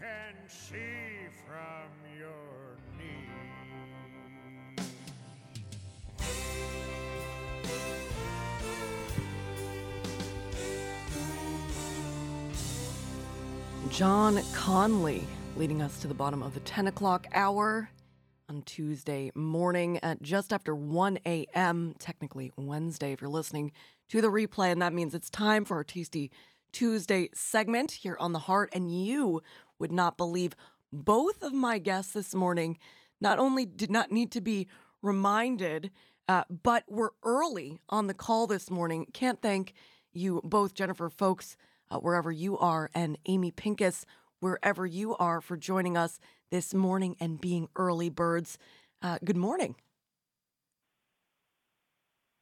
can see John Conley leading us to the bottom of the 10 o'clock hour on Tuesday morning at just after 1 a.m., technically Wednesday, if you're listening to the replay. And that means it's time for our Tasty Tuesday segment here on The Heart. And you would not believe both of my guests this morning not only did not need to be reminded, uh, but were early on the call this morning. Can't thank you both, Jennifer Folks, uh, wherever you are, and Amy Pincus, wherever you are, for joining us this morning and being early birds. Uh, good morning.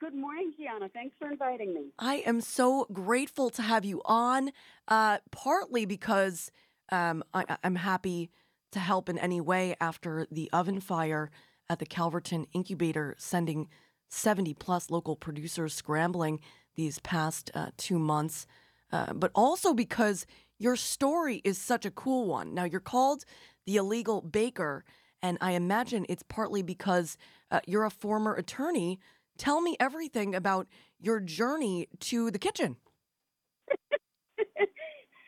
Good morning, Gianna. Thanks for inviting me. I am so grateful to have you on, uh, partly because um, I, I'm happy to help in any way after the oven fire at the Calverton Incubator, sending 70 plus local producers scrambling these past uh, two months, uh, but also because your story is such a cool one. Now, you're called the illegal baker, and I imagine it's partly because uh, you're a former attorney. Tell me everything about your journey to the kitchen.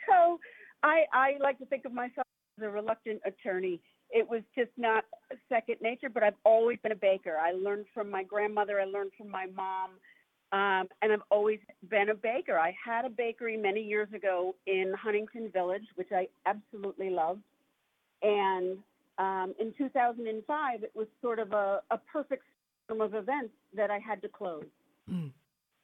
so, I I like to think of myself as a reluctant attorney. It was just not second nature, but I've always been a baker. I learned from my grandmother. I learned from my mom. Um, and I've always been a baker. I had a bakery many years ago in Huntington Village, which I absolutely loved. And um, in 2005, it was sort of a, a perfect storm of events that I had to close. Mm.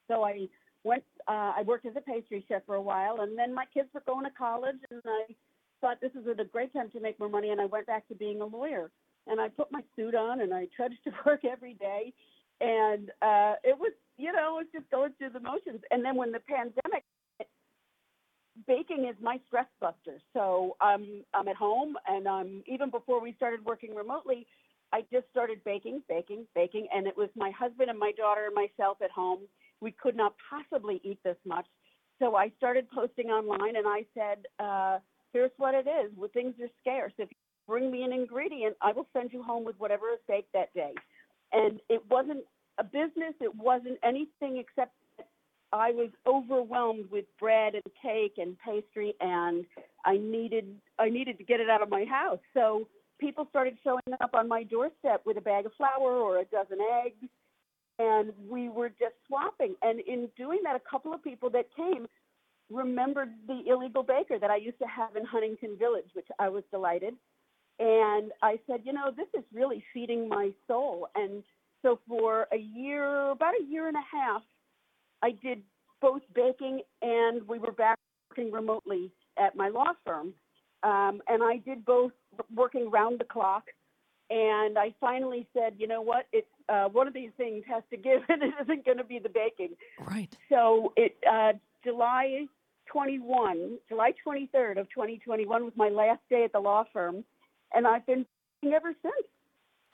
So I went. Uh, I worked as a pastry chef for a while, and then my kids were going to college, and I thought this was a great time to make more money, and I went back to being a lawyer. And I put my suit on, and I trudged to work every day, and uh, it was, you know, it was just going through the motions. And then when the pandemic, baking is my stress buster. So I'm I'm at home, and um, even before we started working remotely, I just started baking, baking, baking, and it was my husband and my daughter and myself at home. We could not possibly eat this much, so I started posting online, and I said, uh, "Here's what it is: when things are scarce, if you bring me an ingredient, I will send you home with whatever is baked that day." And it wasn't a business; it wasn't anything except I was overwhelmed with bread and cake and pastry, and I needed I needed to get it out of my house. So people started showing up on my doorstep with a bag of flour or a dozen eggs, and we were just swapping. And in doing that, a couple of people that came remembered the illegal baker that I used to have in Huntington Village, which I was delighted. And I said, you know, this is really feeding my soul. And so for a year, about a year and a half, I did both baking and we were back working remotely at my law firm. Um, and I did both working round the clock. And I finally said, you know what? It's uh, one of these things has to give, and it isn't going to be the baking. Right. So it uh, July 21, July 23rd of 2021 was my last day at the law firm, and I've been baking ever since.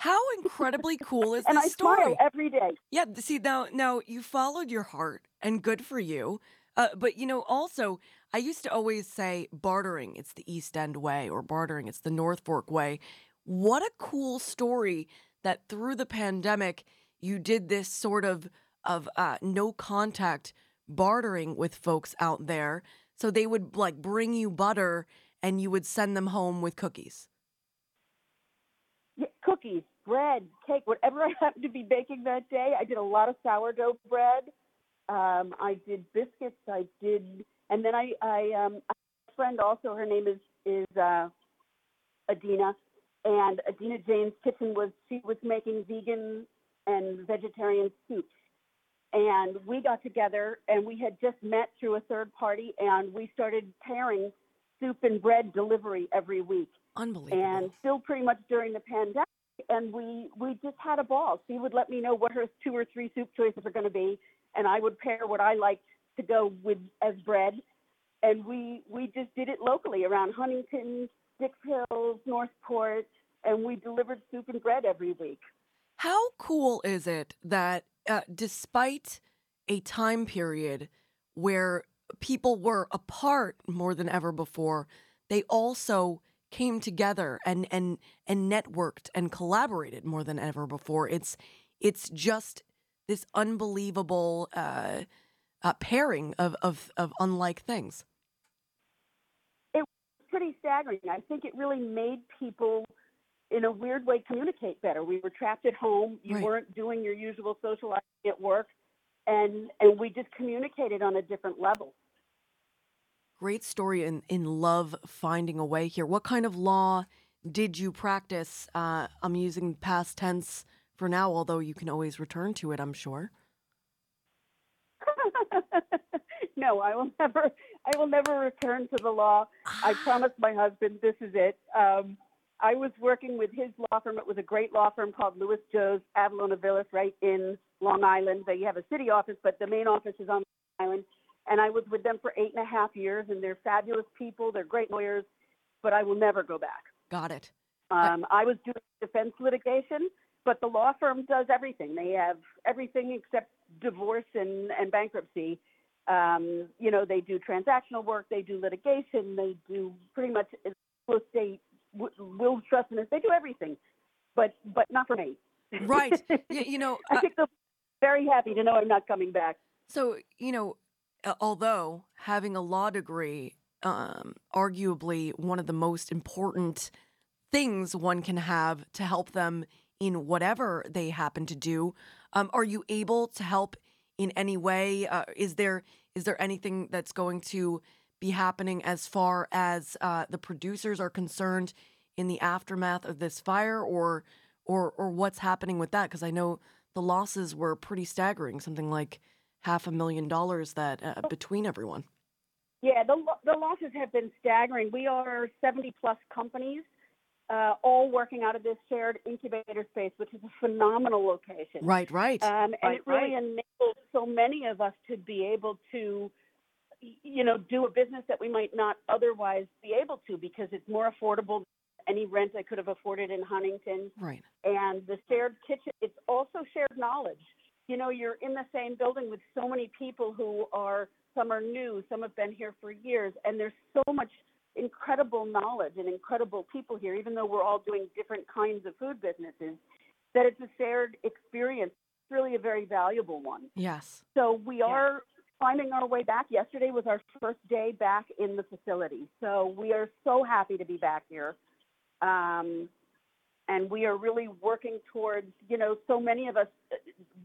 How incredibly cool is and this I story? smile every day. Yeah, see now now you followed your heart and good for you. Uh, but you know also I used to always say bartering it's the East End way or bartering it's the North Fork way. What a cool story that through the pandemic you did this sort of of uh, no contact bartering with folks out there so they would like bring you butter and you would send them home with cookies. Yeah, cookies, bread, cake, whatever I happened to be baking that day. I did a lot of sourdough bread. Um, I did biscuits. I did, and then I, I, um, I have a friend also. Her name is is uh, Adina, and Adina Jane's kitchen was she was making vegan and vegetarian soups. And we got together, and we had just met through a third party, and we started pairing soup and bread delivery every week. Unbelievable. And still pretty much during the pandemic, and we we just had a ball. She would let me know what her two or three soup choices are going to be, and I would pair what I liked to go with as bread, and we we just did it locally around Huntington, Dix Hills, Northport, and we delivered soup and bread every week. How cool is it that uh, despite a time period where people were apart more than ever before, they also came together and and and networked and collaborated more than ever before. It's it's just this unbelievable uh, uh, pairing of, of of unlike things. It was pretty staggering. I think it really made people in a weird way communicate better. We were trapped at home. You Right. weren't doing your usual socializing at work, and and we just communicated on a different level. Great story in in love finding a way here. What kind of law did you practice? Uh, I'm using past tense for now, although you can always return to it. I'm sure. no, I will never. I will never return to the law. I promised my husband this is it. Um, I was working with his law firm. It was a great law firm called Lewis Johs Avallone Aviles, right in Long Island. They have a city office, but the main office is on Long Island. And I was with them for eight and a half years, and they're fabulous people. They're great lawyers, but I will never go back. Got it. Um, I was doing defense litigation, but the law firm does everything. They have everything except divorce and, and bankruptcy. Um, you know, they do transactional work, they do litigation, they do pretty much real estate, will trust, and they do everything, but but not for me. Right. Y- you know, I think they'll be very happy to know I'm not coming back. So, you know, although having a law degree, um, arguably one of the most important things one can have to help them in whatever they happen to do, um, are you able to help in any way? Uh, is there is there anything that's going to be happening as far as uh, the producers are concerned in the aftermath of this fire, or or or what's happening with that? Because I know the losses were pretty staggering, something like half a million dollars that uh, between everyone. Yeah, the the losses have been staggering. We are 70 plus companies, uh, all working out of this shared incubator space, which is a phenomenal location. Right, right. Um, and Right, it really right. enables so many of us to be able to, you know, do a business that we might not otherwise be able to because it's more affordable than any rent I could have afforded in Huntington. right. And the shared kitchen, it's also shared knowledge. You know, you're in the same building with so many people who are, some are new, some have been here for years, and there's so much incredible knowledge and incredible people here, even though we're all doing different kinds of food businesses, that it's a shared experience. It's really a very valuable one. Yes. So we are finding our way back. Yesterday was our first day back in the facility. So we are so happy to be back here. Um, and we are really working towards, you know, so many of us uh,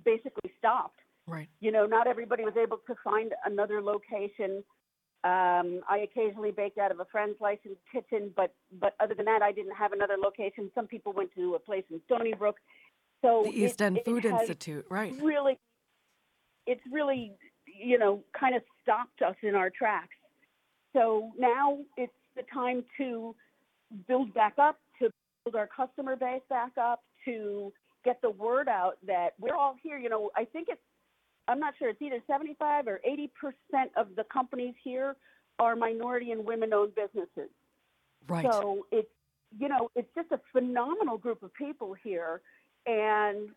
basically stopped. Right. You know, not everybody was able to find another location. Um, I occasionally baked out of a friend's licensed kitchen, but but other than that, I didn't have another location. Some people went to a place in Stony Brook. So The East End it Food Institute. Right. really it's really you know kind of stopped us in our tracks so now it's the time to build back up build our customer base back up to get the word out that we're all here you know i think it's i'm not sure it's either 75 or 80 percent of the companies here are minority and women owned businesses Right. so it's you know it's just a phenomenal group of people here and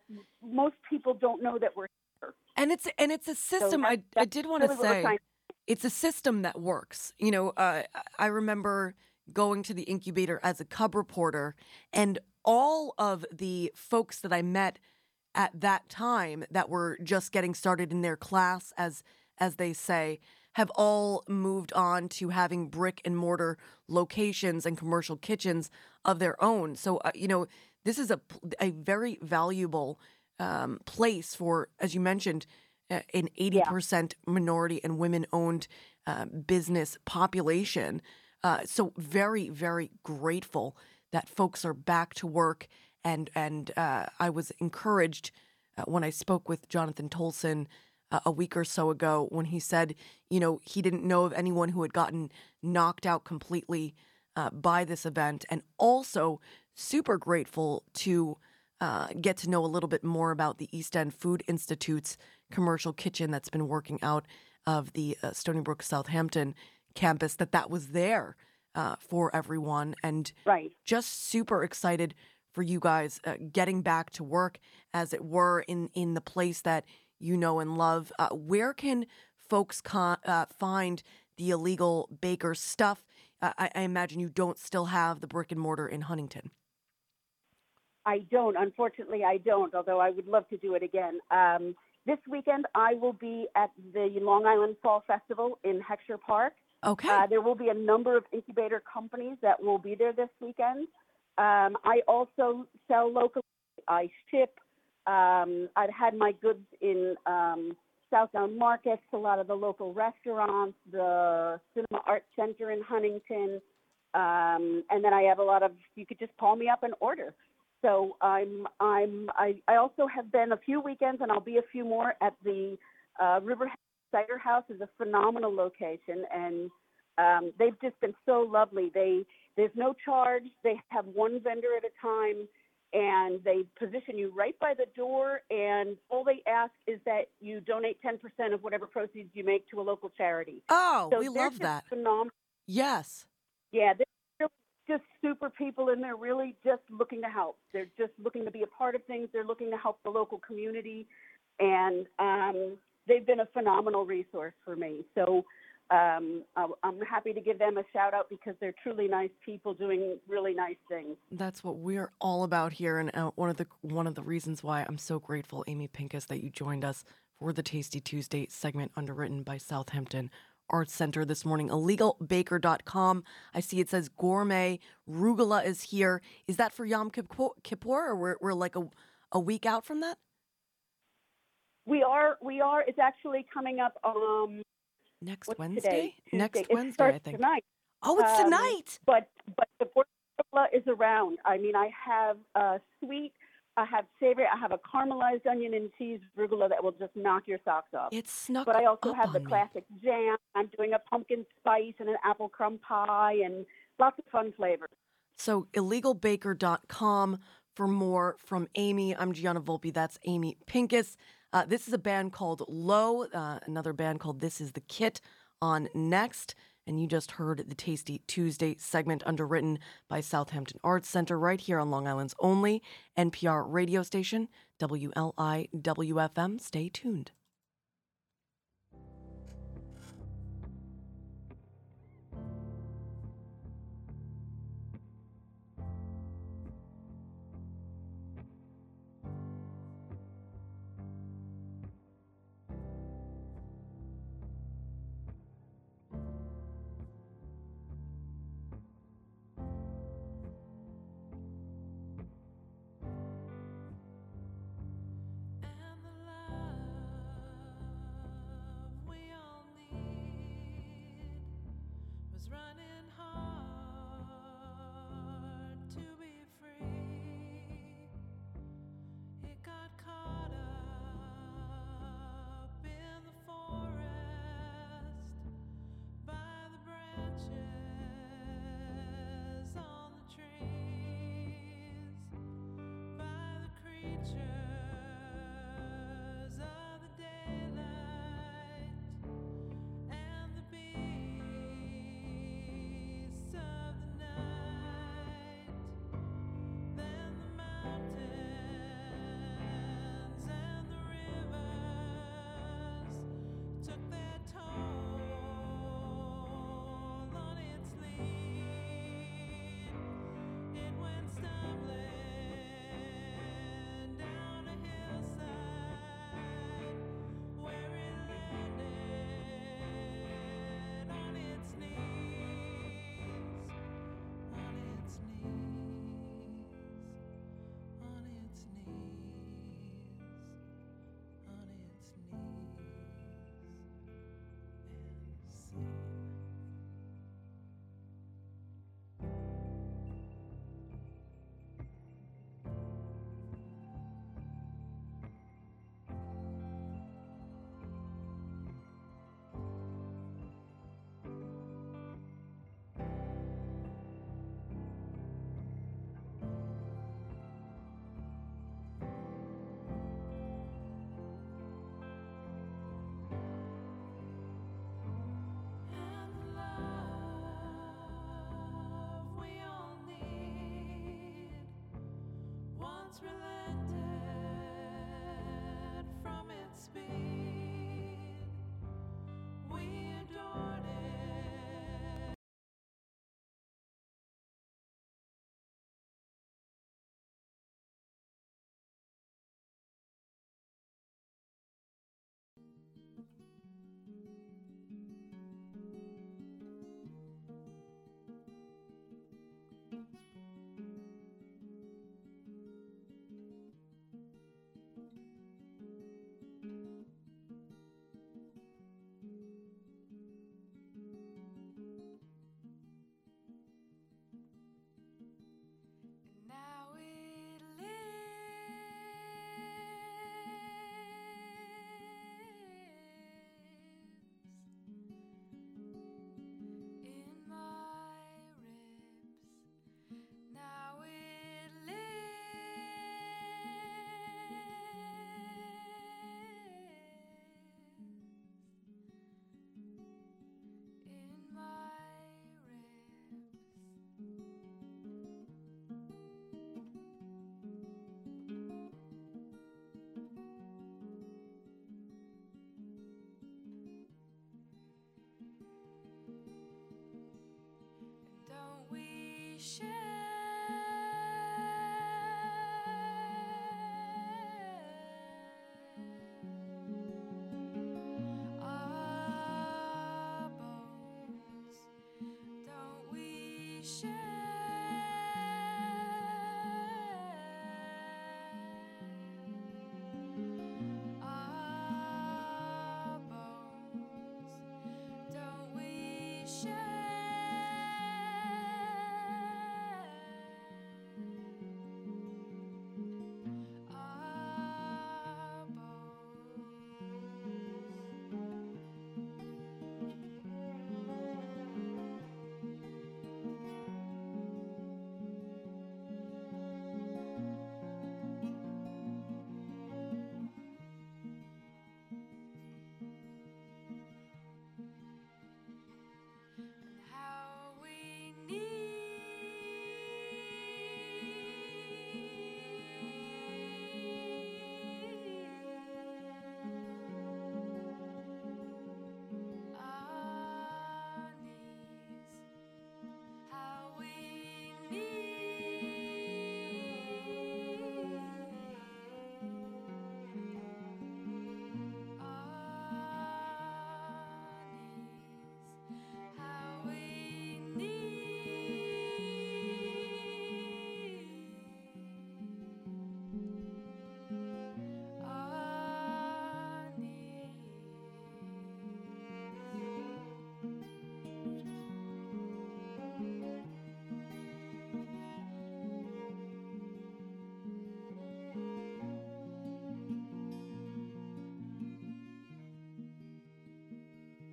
most people don't know that we're here and it's and it's a system. I, I did want to really say it's a system that works. You know, uh, I remember going to the incubator as a cub reporter, and all of the folks that I met at that time that were just getting started in their class, as as they say, have all moved on to having brick and mortar locations and commercial kitchens of their own. So, uh, you know, this is a a very valuable um, place for, as you mentioned, uh, an eighty percent minority and women owned uh, business population. Uh, so very very grateful that folks are back to work and and uh, I was encouraged uh, when I spoke with Jonathan Tolson uh, a week or so ago when he said, you know, he didn't know of anyone who had gotten knocked out completely uh, by this event, and also super grateful to uh, get to know a little bit more about the East End Food Institute's commercial kitchen that's been working out of the uh, Stony Brook Southampton campus. That that was there uh, for everyone, and Right. just super excited for you guys uh, getting back to work, as it were, in in the place that you know and love. Uh, where can folks con- uh, find the illegal baker stuff? Uh, I, I imagine you don't still have the brick and mortar in Huntington. I don't. Unfortunately, I don't. Although I would love to do it again. Um, this weekend, I will be at the Long Island Fall Festival in Heckscher Park. Okay. Uh, there will be a number of incubator companies that will be there this weekend. Um, I also sell locally. I ship. Um, I've had my goods in um, Southdown Markets, a lot of the local restaurants, the Cinema Art Center in Huntington, um, and then I have a lot of. You could just call me up and order. So I'm I'm I, I also have been a few weekends, and I'll be a few more at the uh, Riverhead Cider House. is a phenomenal location, and um, they've just been so lovely. They there's no charge. They have one vendor at a time, and they position you right by the door. And all they ask is that you donate 10% of whatever proceeds you make to a local charity. Oh, so we love that. Phenomenal. Yes. Yeah, they're just super people, and they're really just looking to help. They're just looking to be a part of things. They're looking to help the local community, and um, they've been a phenomenal resource for me. So um, I'm happy to give them a shout out because they're truly nice people doing really nice things. That's what we're all about here, and uh, one of the one of the reasons why I'm so grateful, Amy Pincus, that you joined us for the Tasty Tuesday segment underwritten by Southampton Arts Center this morning. IllegalBaker.com. I see it says gourmet rugula is here. Is that for Yom Kippur, Kippur or we're, we're like a, a week out from that? We are, we are. It's actually coming up. Um, Next Wednesday? Next It Wednesday, I think. Tonight. Oh, it's Um, tonight. But but the rugula is around. I mean, I have a sweet, I have savory, I have a caramelized onion and cheese rugula that will just knock your socks off. It's snuck But I also have the on me. classic jam. I'm doing a pumpkin spice and an apple crumb pie and lots of fun flavors. So illegalbaker.com for more from Amy. I'm Gianna Volpe. That's Amy Pincus. Uh, this is a band called Low, uh, another band called This Is the Kit on Next. And you just heard the Tasty Tuesday segment underwritten by Southampton Arts Center right here on Long Island's only NPR radio station, WLIWFM. Stay tuned. The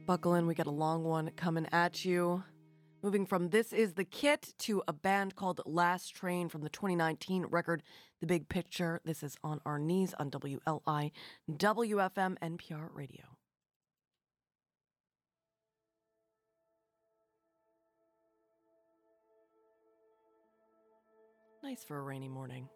Buckle in, we got a long one coming at you. Moving from This Is the Kit to a band called Last Train from the 2019 record The Big Picture. This is On Our Knees on WLI, WFM, NPR Radio. Nice for a rainy morning.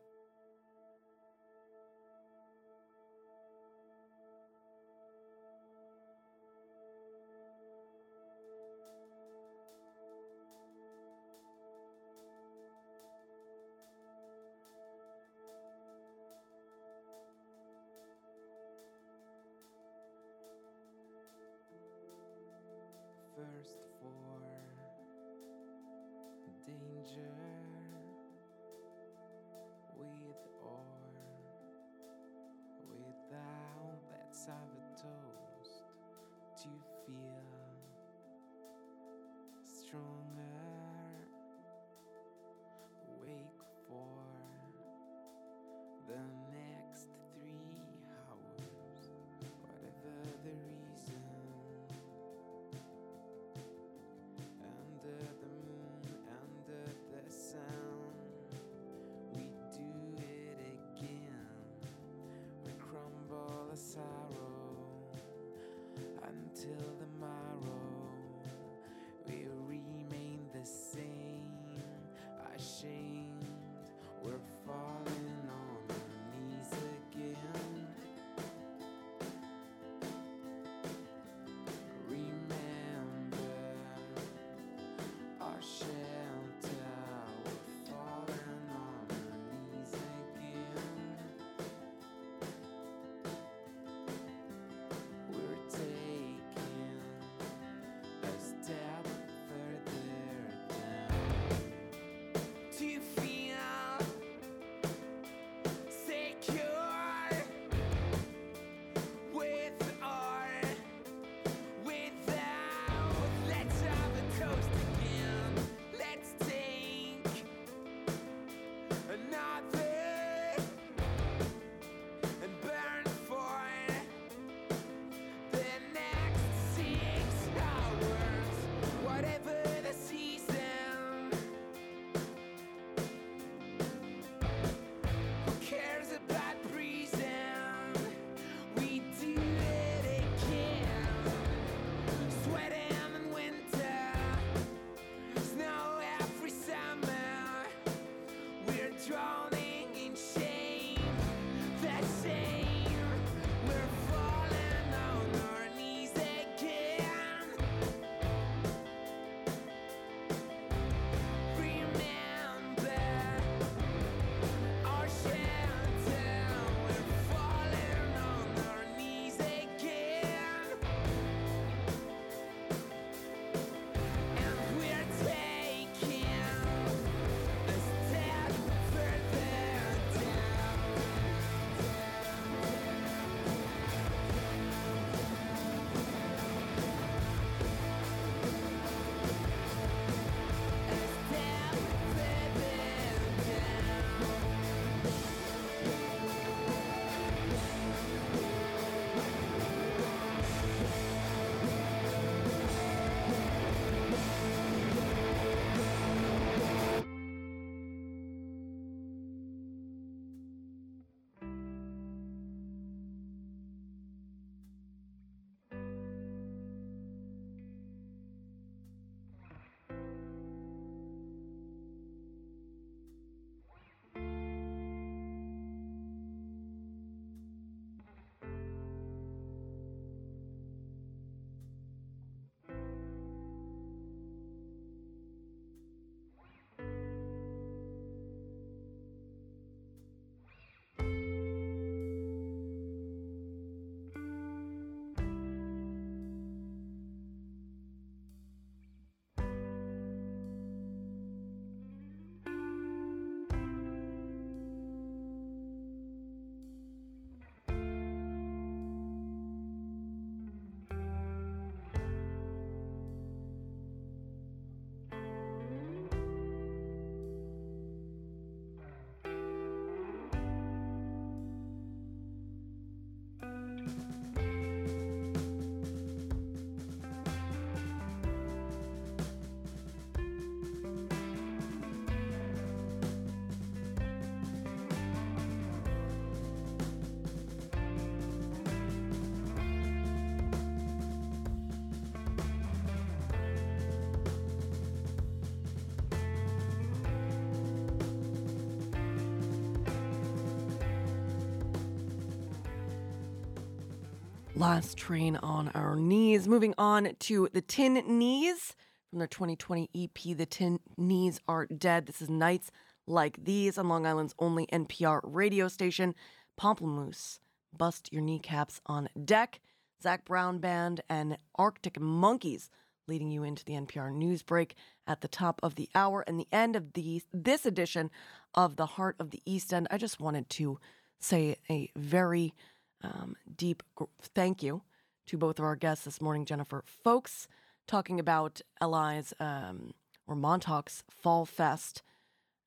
Last train on our knees. Moving on to the Tin Knees from their 2020 EP, The Tin Knees Are Dead. This is Nights Like These on Long Island's only NPR radio station. Pomplamoose, Bust Your Kneecaps on Deck. Zac Brown Band and Arctic Monkeys leading you into the NPR news break at the top of the hour and the end of the, this edition of the Heart of the East End. I just wanted to say a very um, deep gr- thank you to both of our guests this morning, Jennifer Folks, talking about LI's um, or Montauk's Fall Fest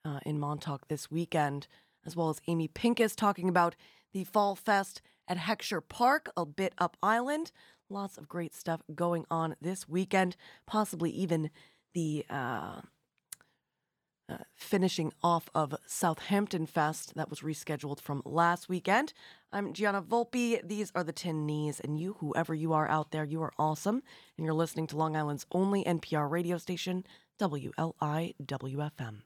uh, in Montauk this weekend, as well as Amy Pincus talking about the Fall Fest at Heckscher Park, a bit up island. Lots of great stuff going on this weekend, possibly even the uh, uh, finishing off of Southampton Fest that was rescheduled from last weekend. I'm Gianna Volpe. These are the Tin Knees, and you, whoever you are out there, you are awesome. And you're listening to Long Island's only NPR radio station, WLIWFM.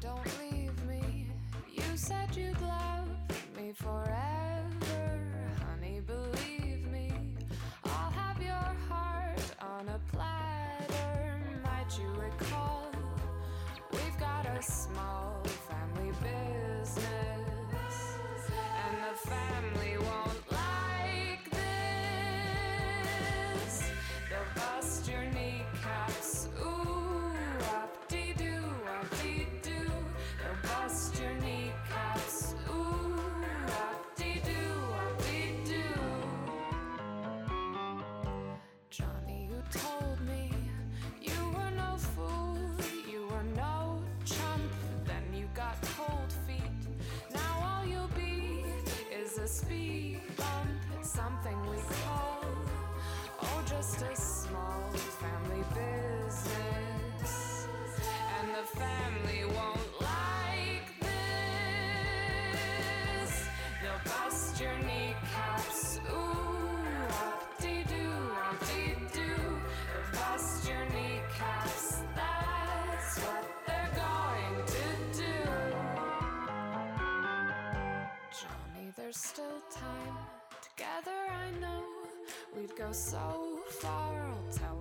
Don't leave me. You said you'd love me forever. Honey, believe me. I'll have your heart on a platter. Might you recall? We've got a small business, and the family won't like this. They'll bust your kneecaps. Ooh, wop-dee-doo, wop-dee-doo. They'll bust your kneecaps. That's what they're going to do. Johnny, there's still time. Together, I know we'd go so I'll tell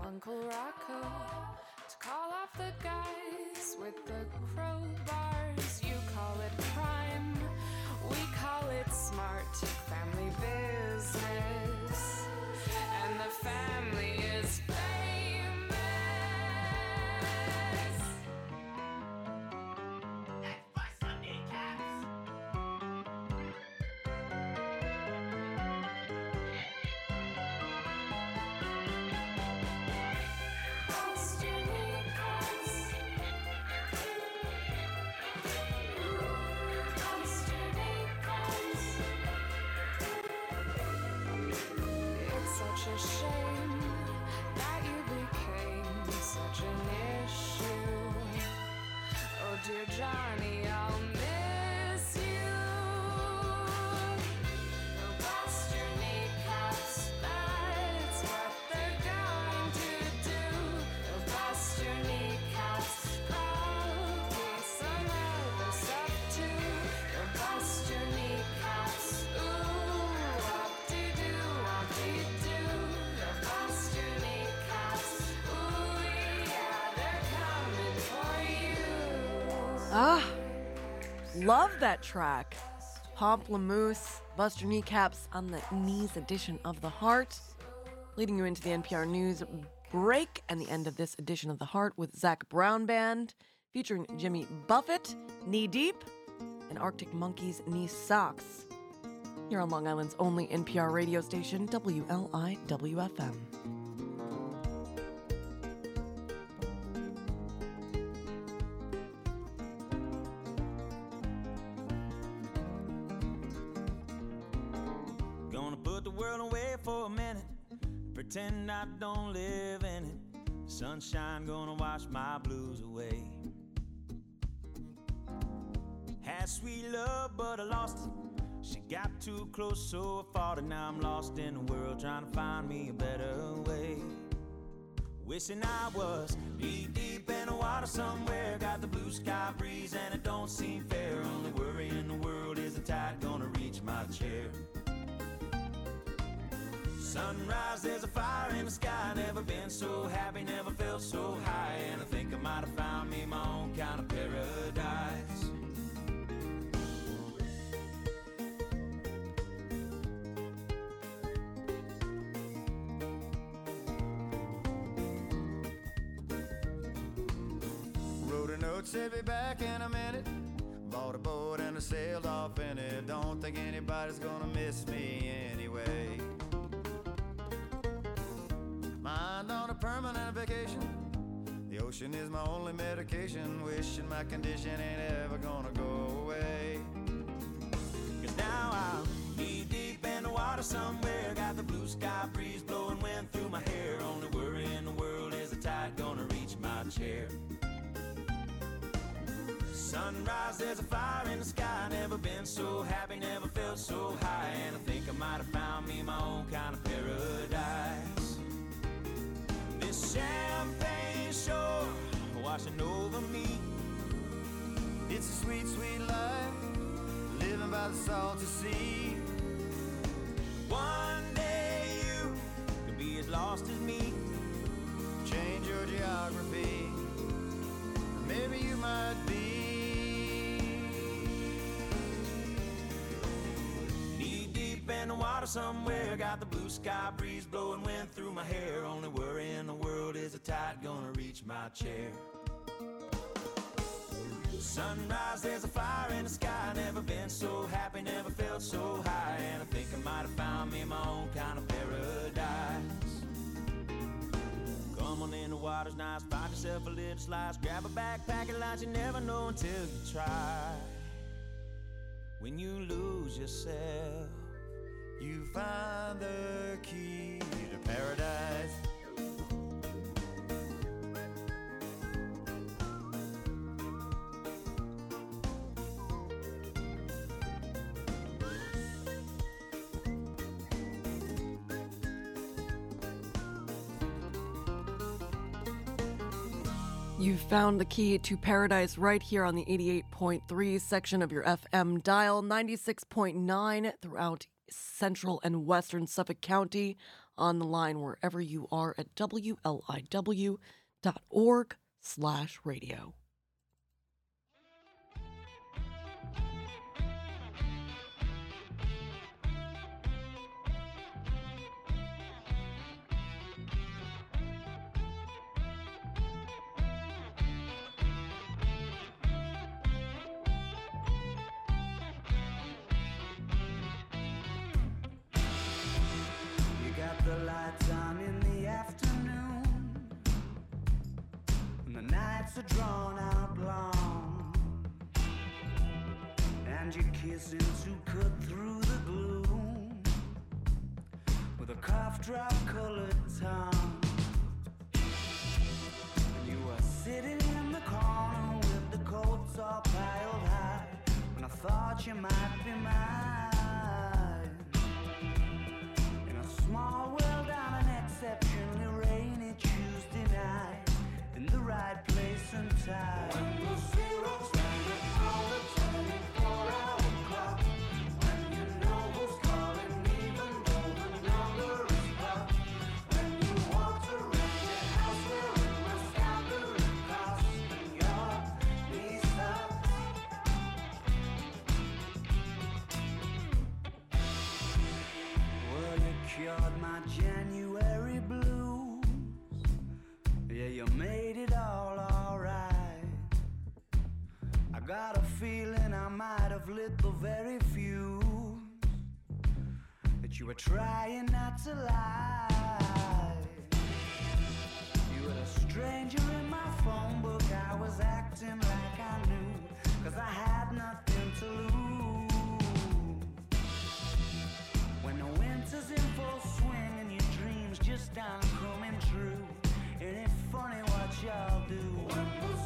shame Ah, love that track. Pomplamoose, Bust Your Kneecaps on the knees edition of The Heart. Leading you into the NPR News break and the end of this edition of The Heart with Zac Brown Band featuring Jimmy Buffett, Knee Deep, and Arctic Monkeys, Knee Socks. Here on Long Island's only NPR radio station, WLIWFM. But I lost it. She got too close, so I fought it. Now I'm lost in the world, trying to find me a better way. Wishing I was knee deep in the water somewhere. Got the blue sky breeze, and it don't seem fair. Only worry in the world is the tide gonna reach my chair. Sunrise, there's a fire in the sky. Never been so happy, never felt so high. And I think I might have found me my own kind of paradise. Note, said be back in a minute. Bought a boat and I sailed off in it. Don't think anybody's gonna miss me anyway. Mind on a permanent vacation. The ocean is my only medication. Wishing my condition ain't ever gonna go away. Cause now I'm knee deep in the water somewhere. Got the blue sky breeze blowing wind through my hair. Only worry in the world is the tide gonna reach my chair. Sunrise, there's a fire in the sky. Never been so happy, never felt so high. And I think I might have found me my own kind of paradise. This champagne shore washing over me. It's a sweet, sweet life, living by the salty sea. One day you could be as lost as me. Change your geography, maybe you might be. In the water somewhere. Got the blue sky breeze blowing wind through my hair. Only worry in the world is the tide gonna reach my chair. Sunrise, there's a fire in the sky. Never been so happy, never felt so high. And I think I might have found me my own kind of paradise. Come on in, the water's nice. Find yourself a little slice. Grab a backpack and lunch. You never know until you try. When you lose yourself, you find the key to paradise. You found the key to paradise right here on the 88.3 section of your FM dial, 96.9 throughout central and western Suffolk County, on the line wherever you are at wliw.org slash radio. Nights are drawn out long, and you're kissing to cut through the gloom with a cough drop colored tongue. And you were sitting in the corner with the coats all piled high, and I thought you might be mine. In a small world on an exceptionally rainy Tuesday night, in the right place and time. Lit the very fuse that you were trying not to lie. You were a stranger in my phone book. I was acting like I knew, cause I had nothing to lose. When the winter's in full swing and your dreams just aren't coming true. Ain't it funny what y'all do?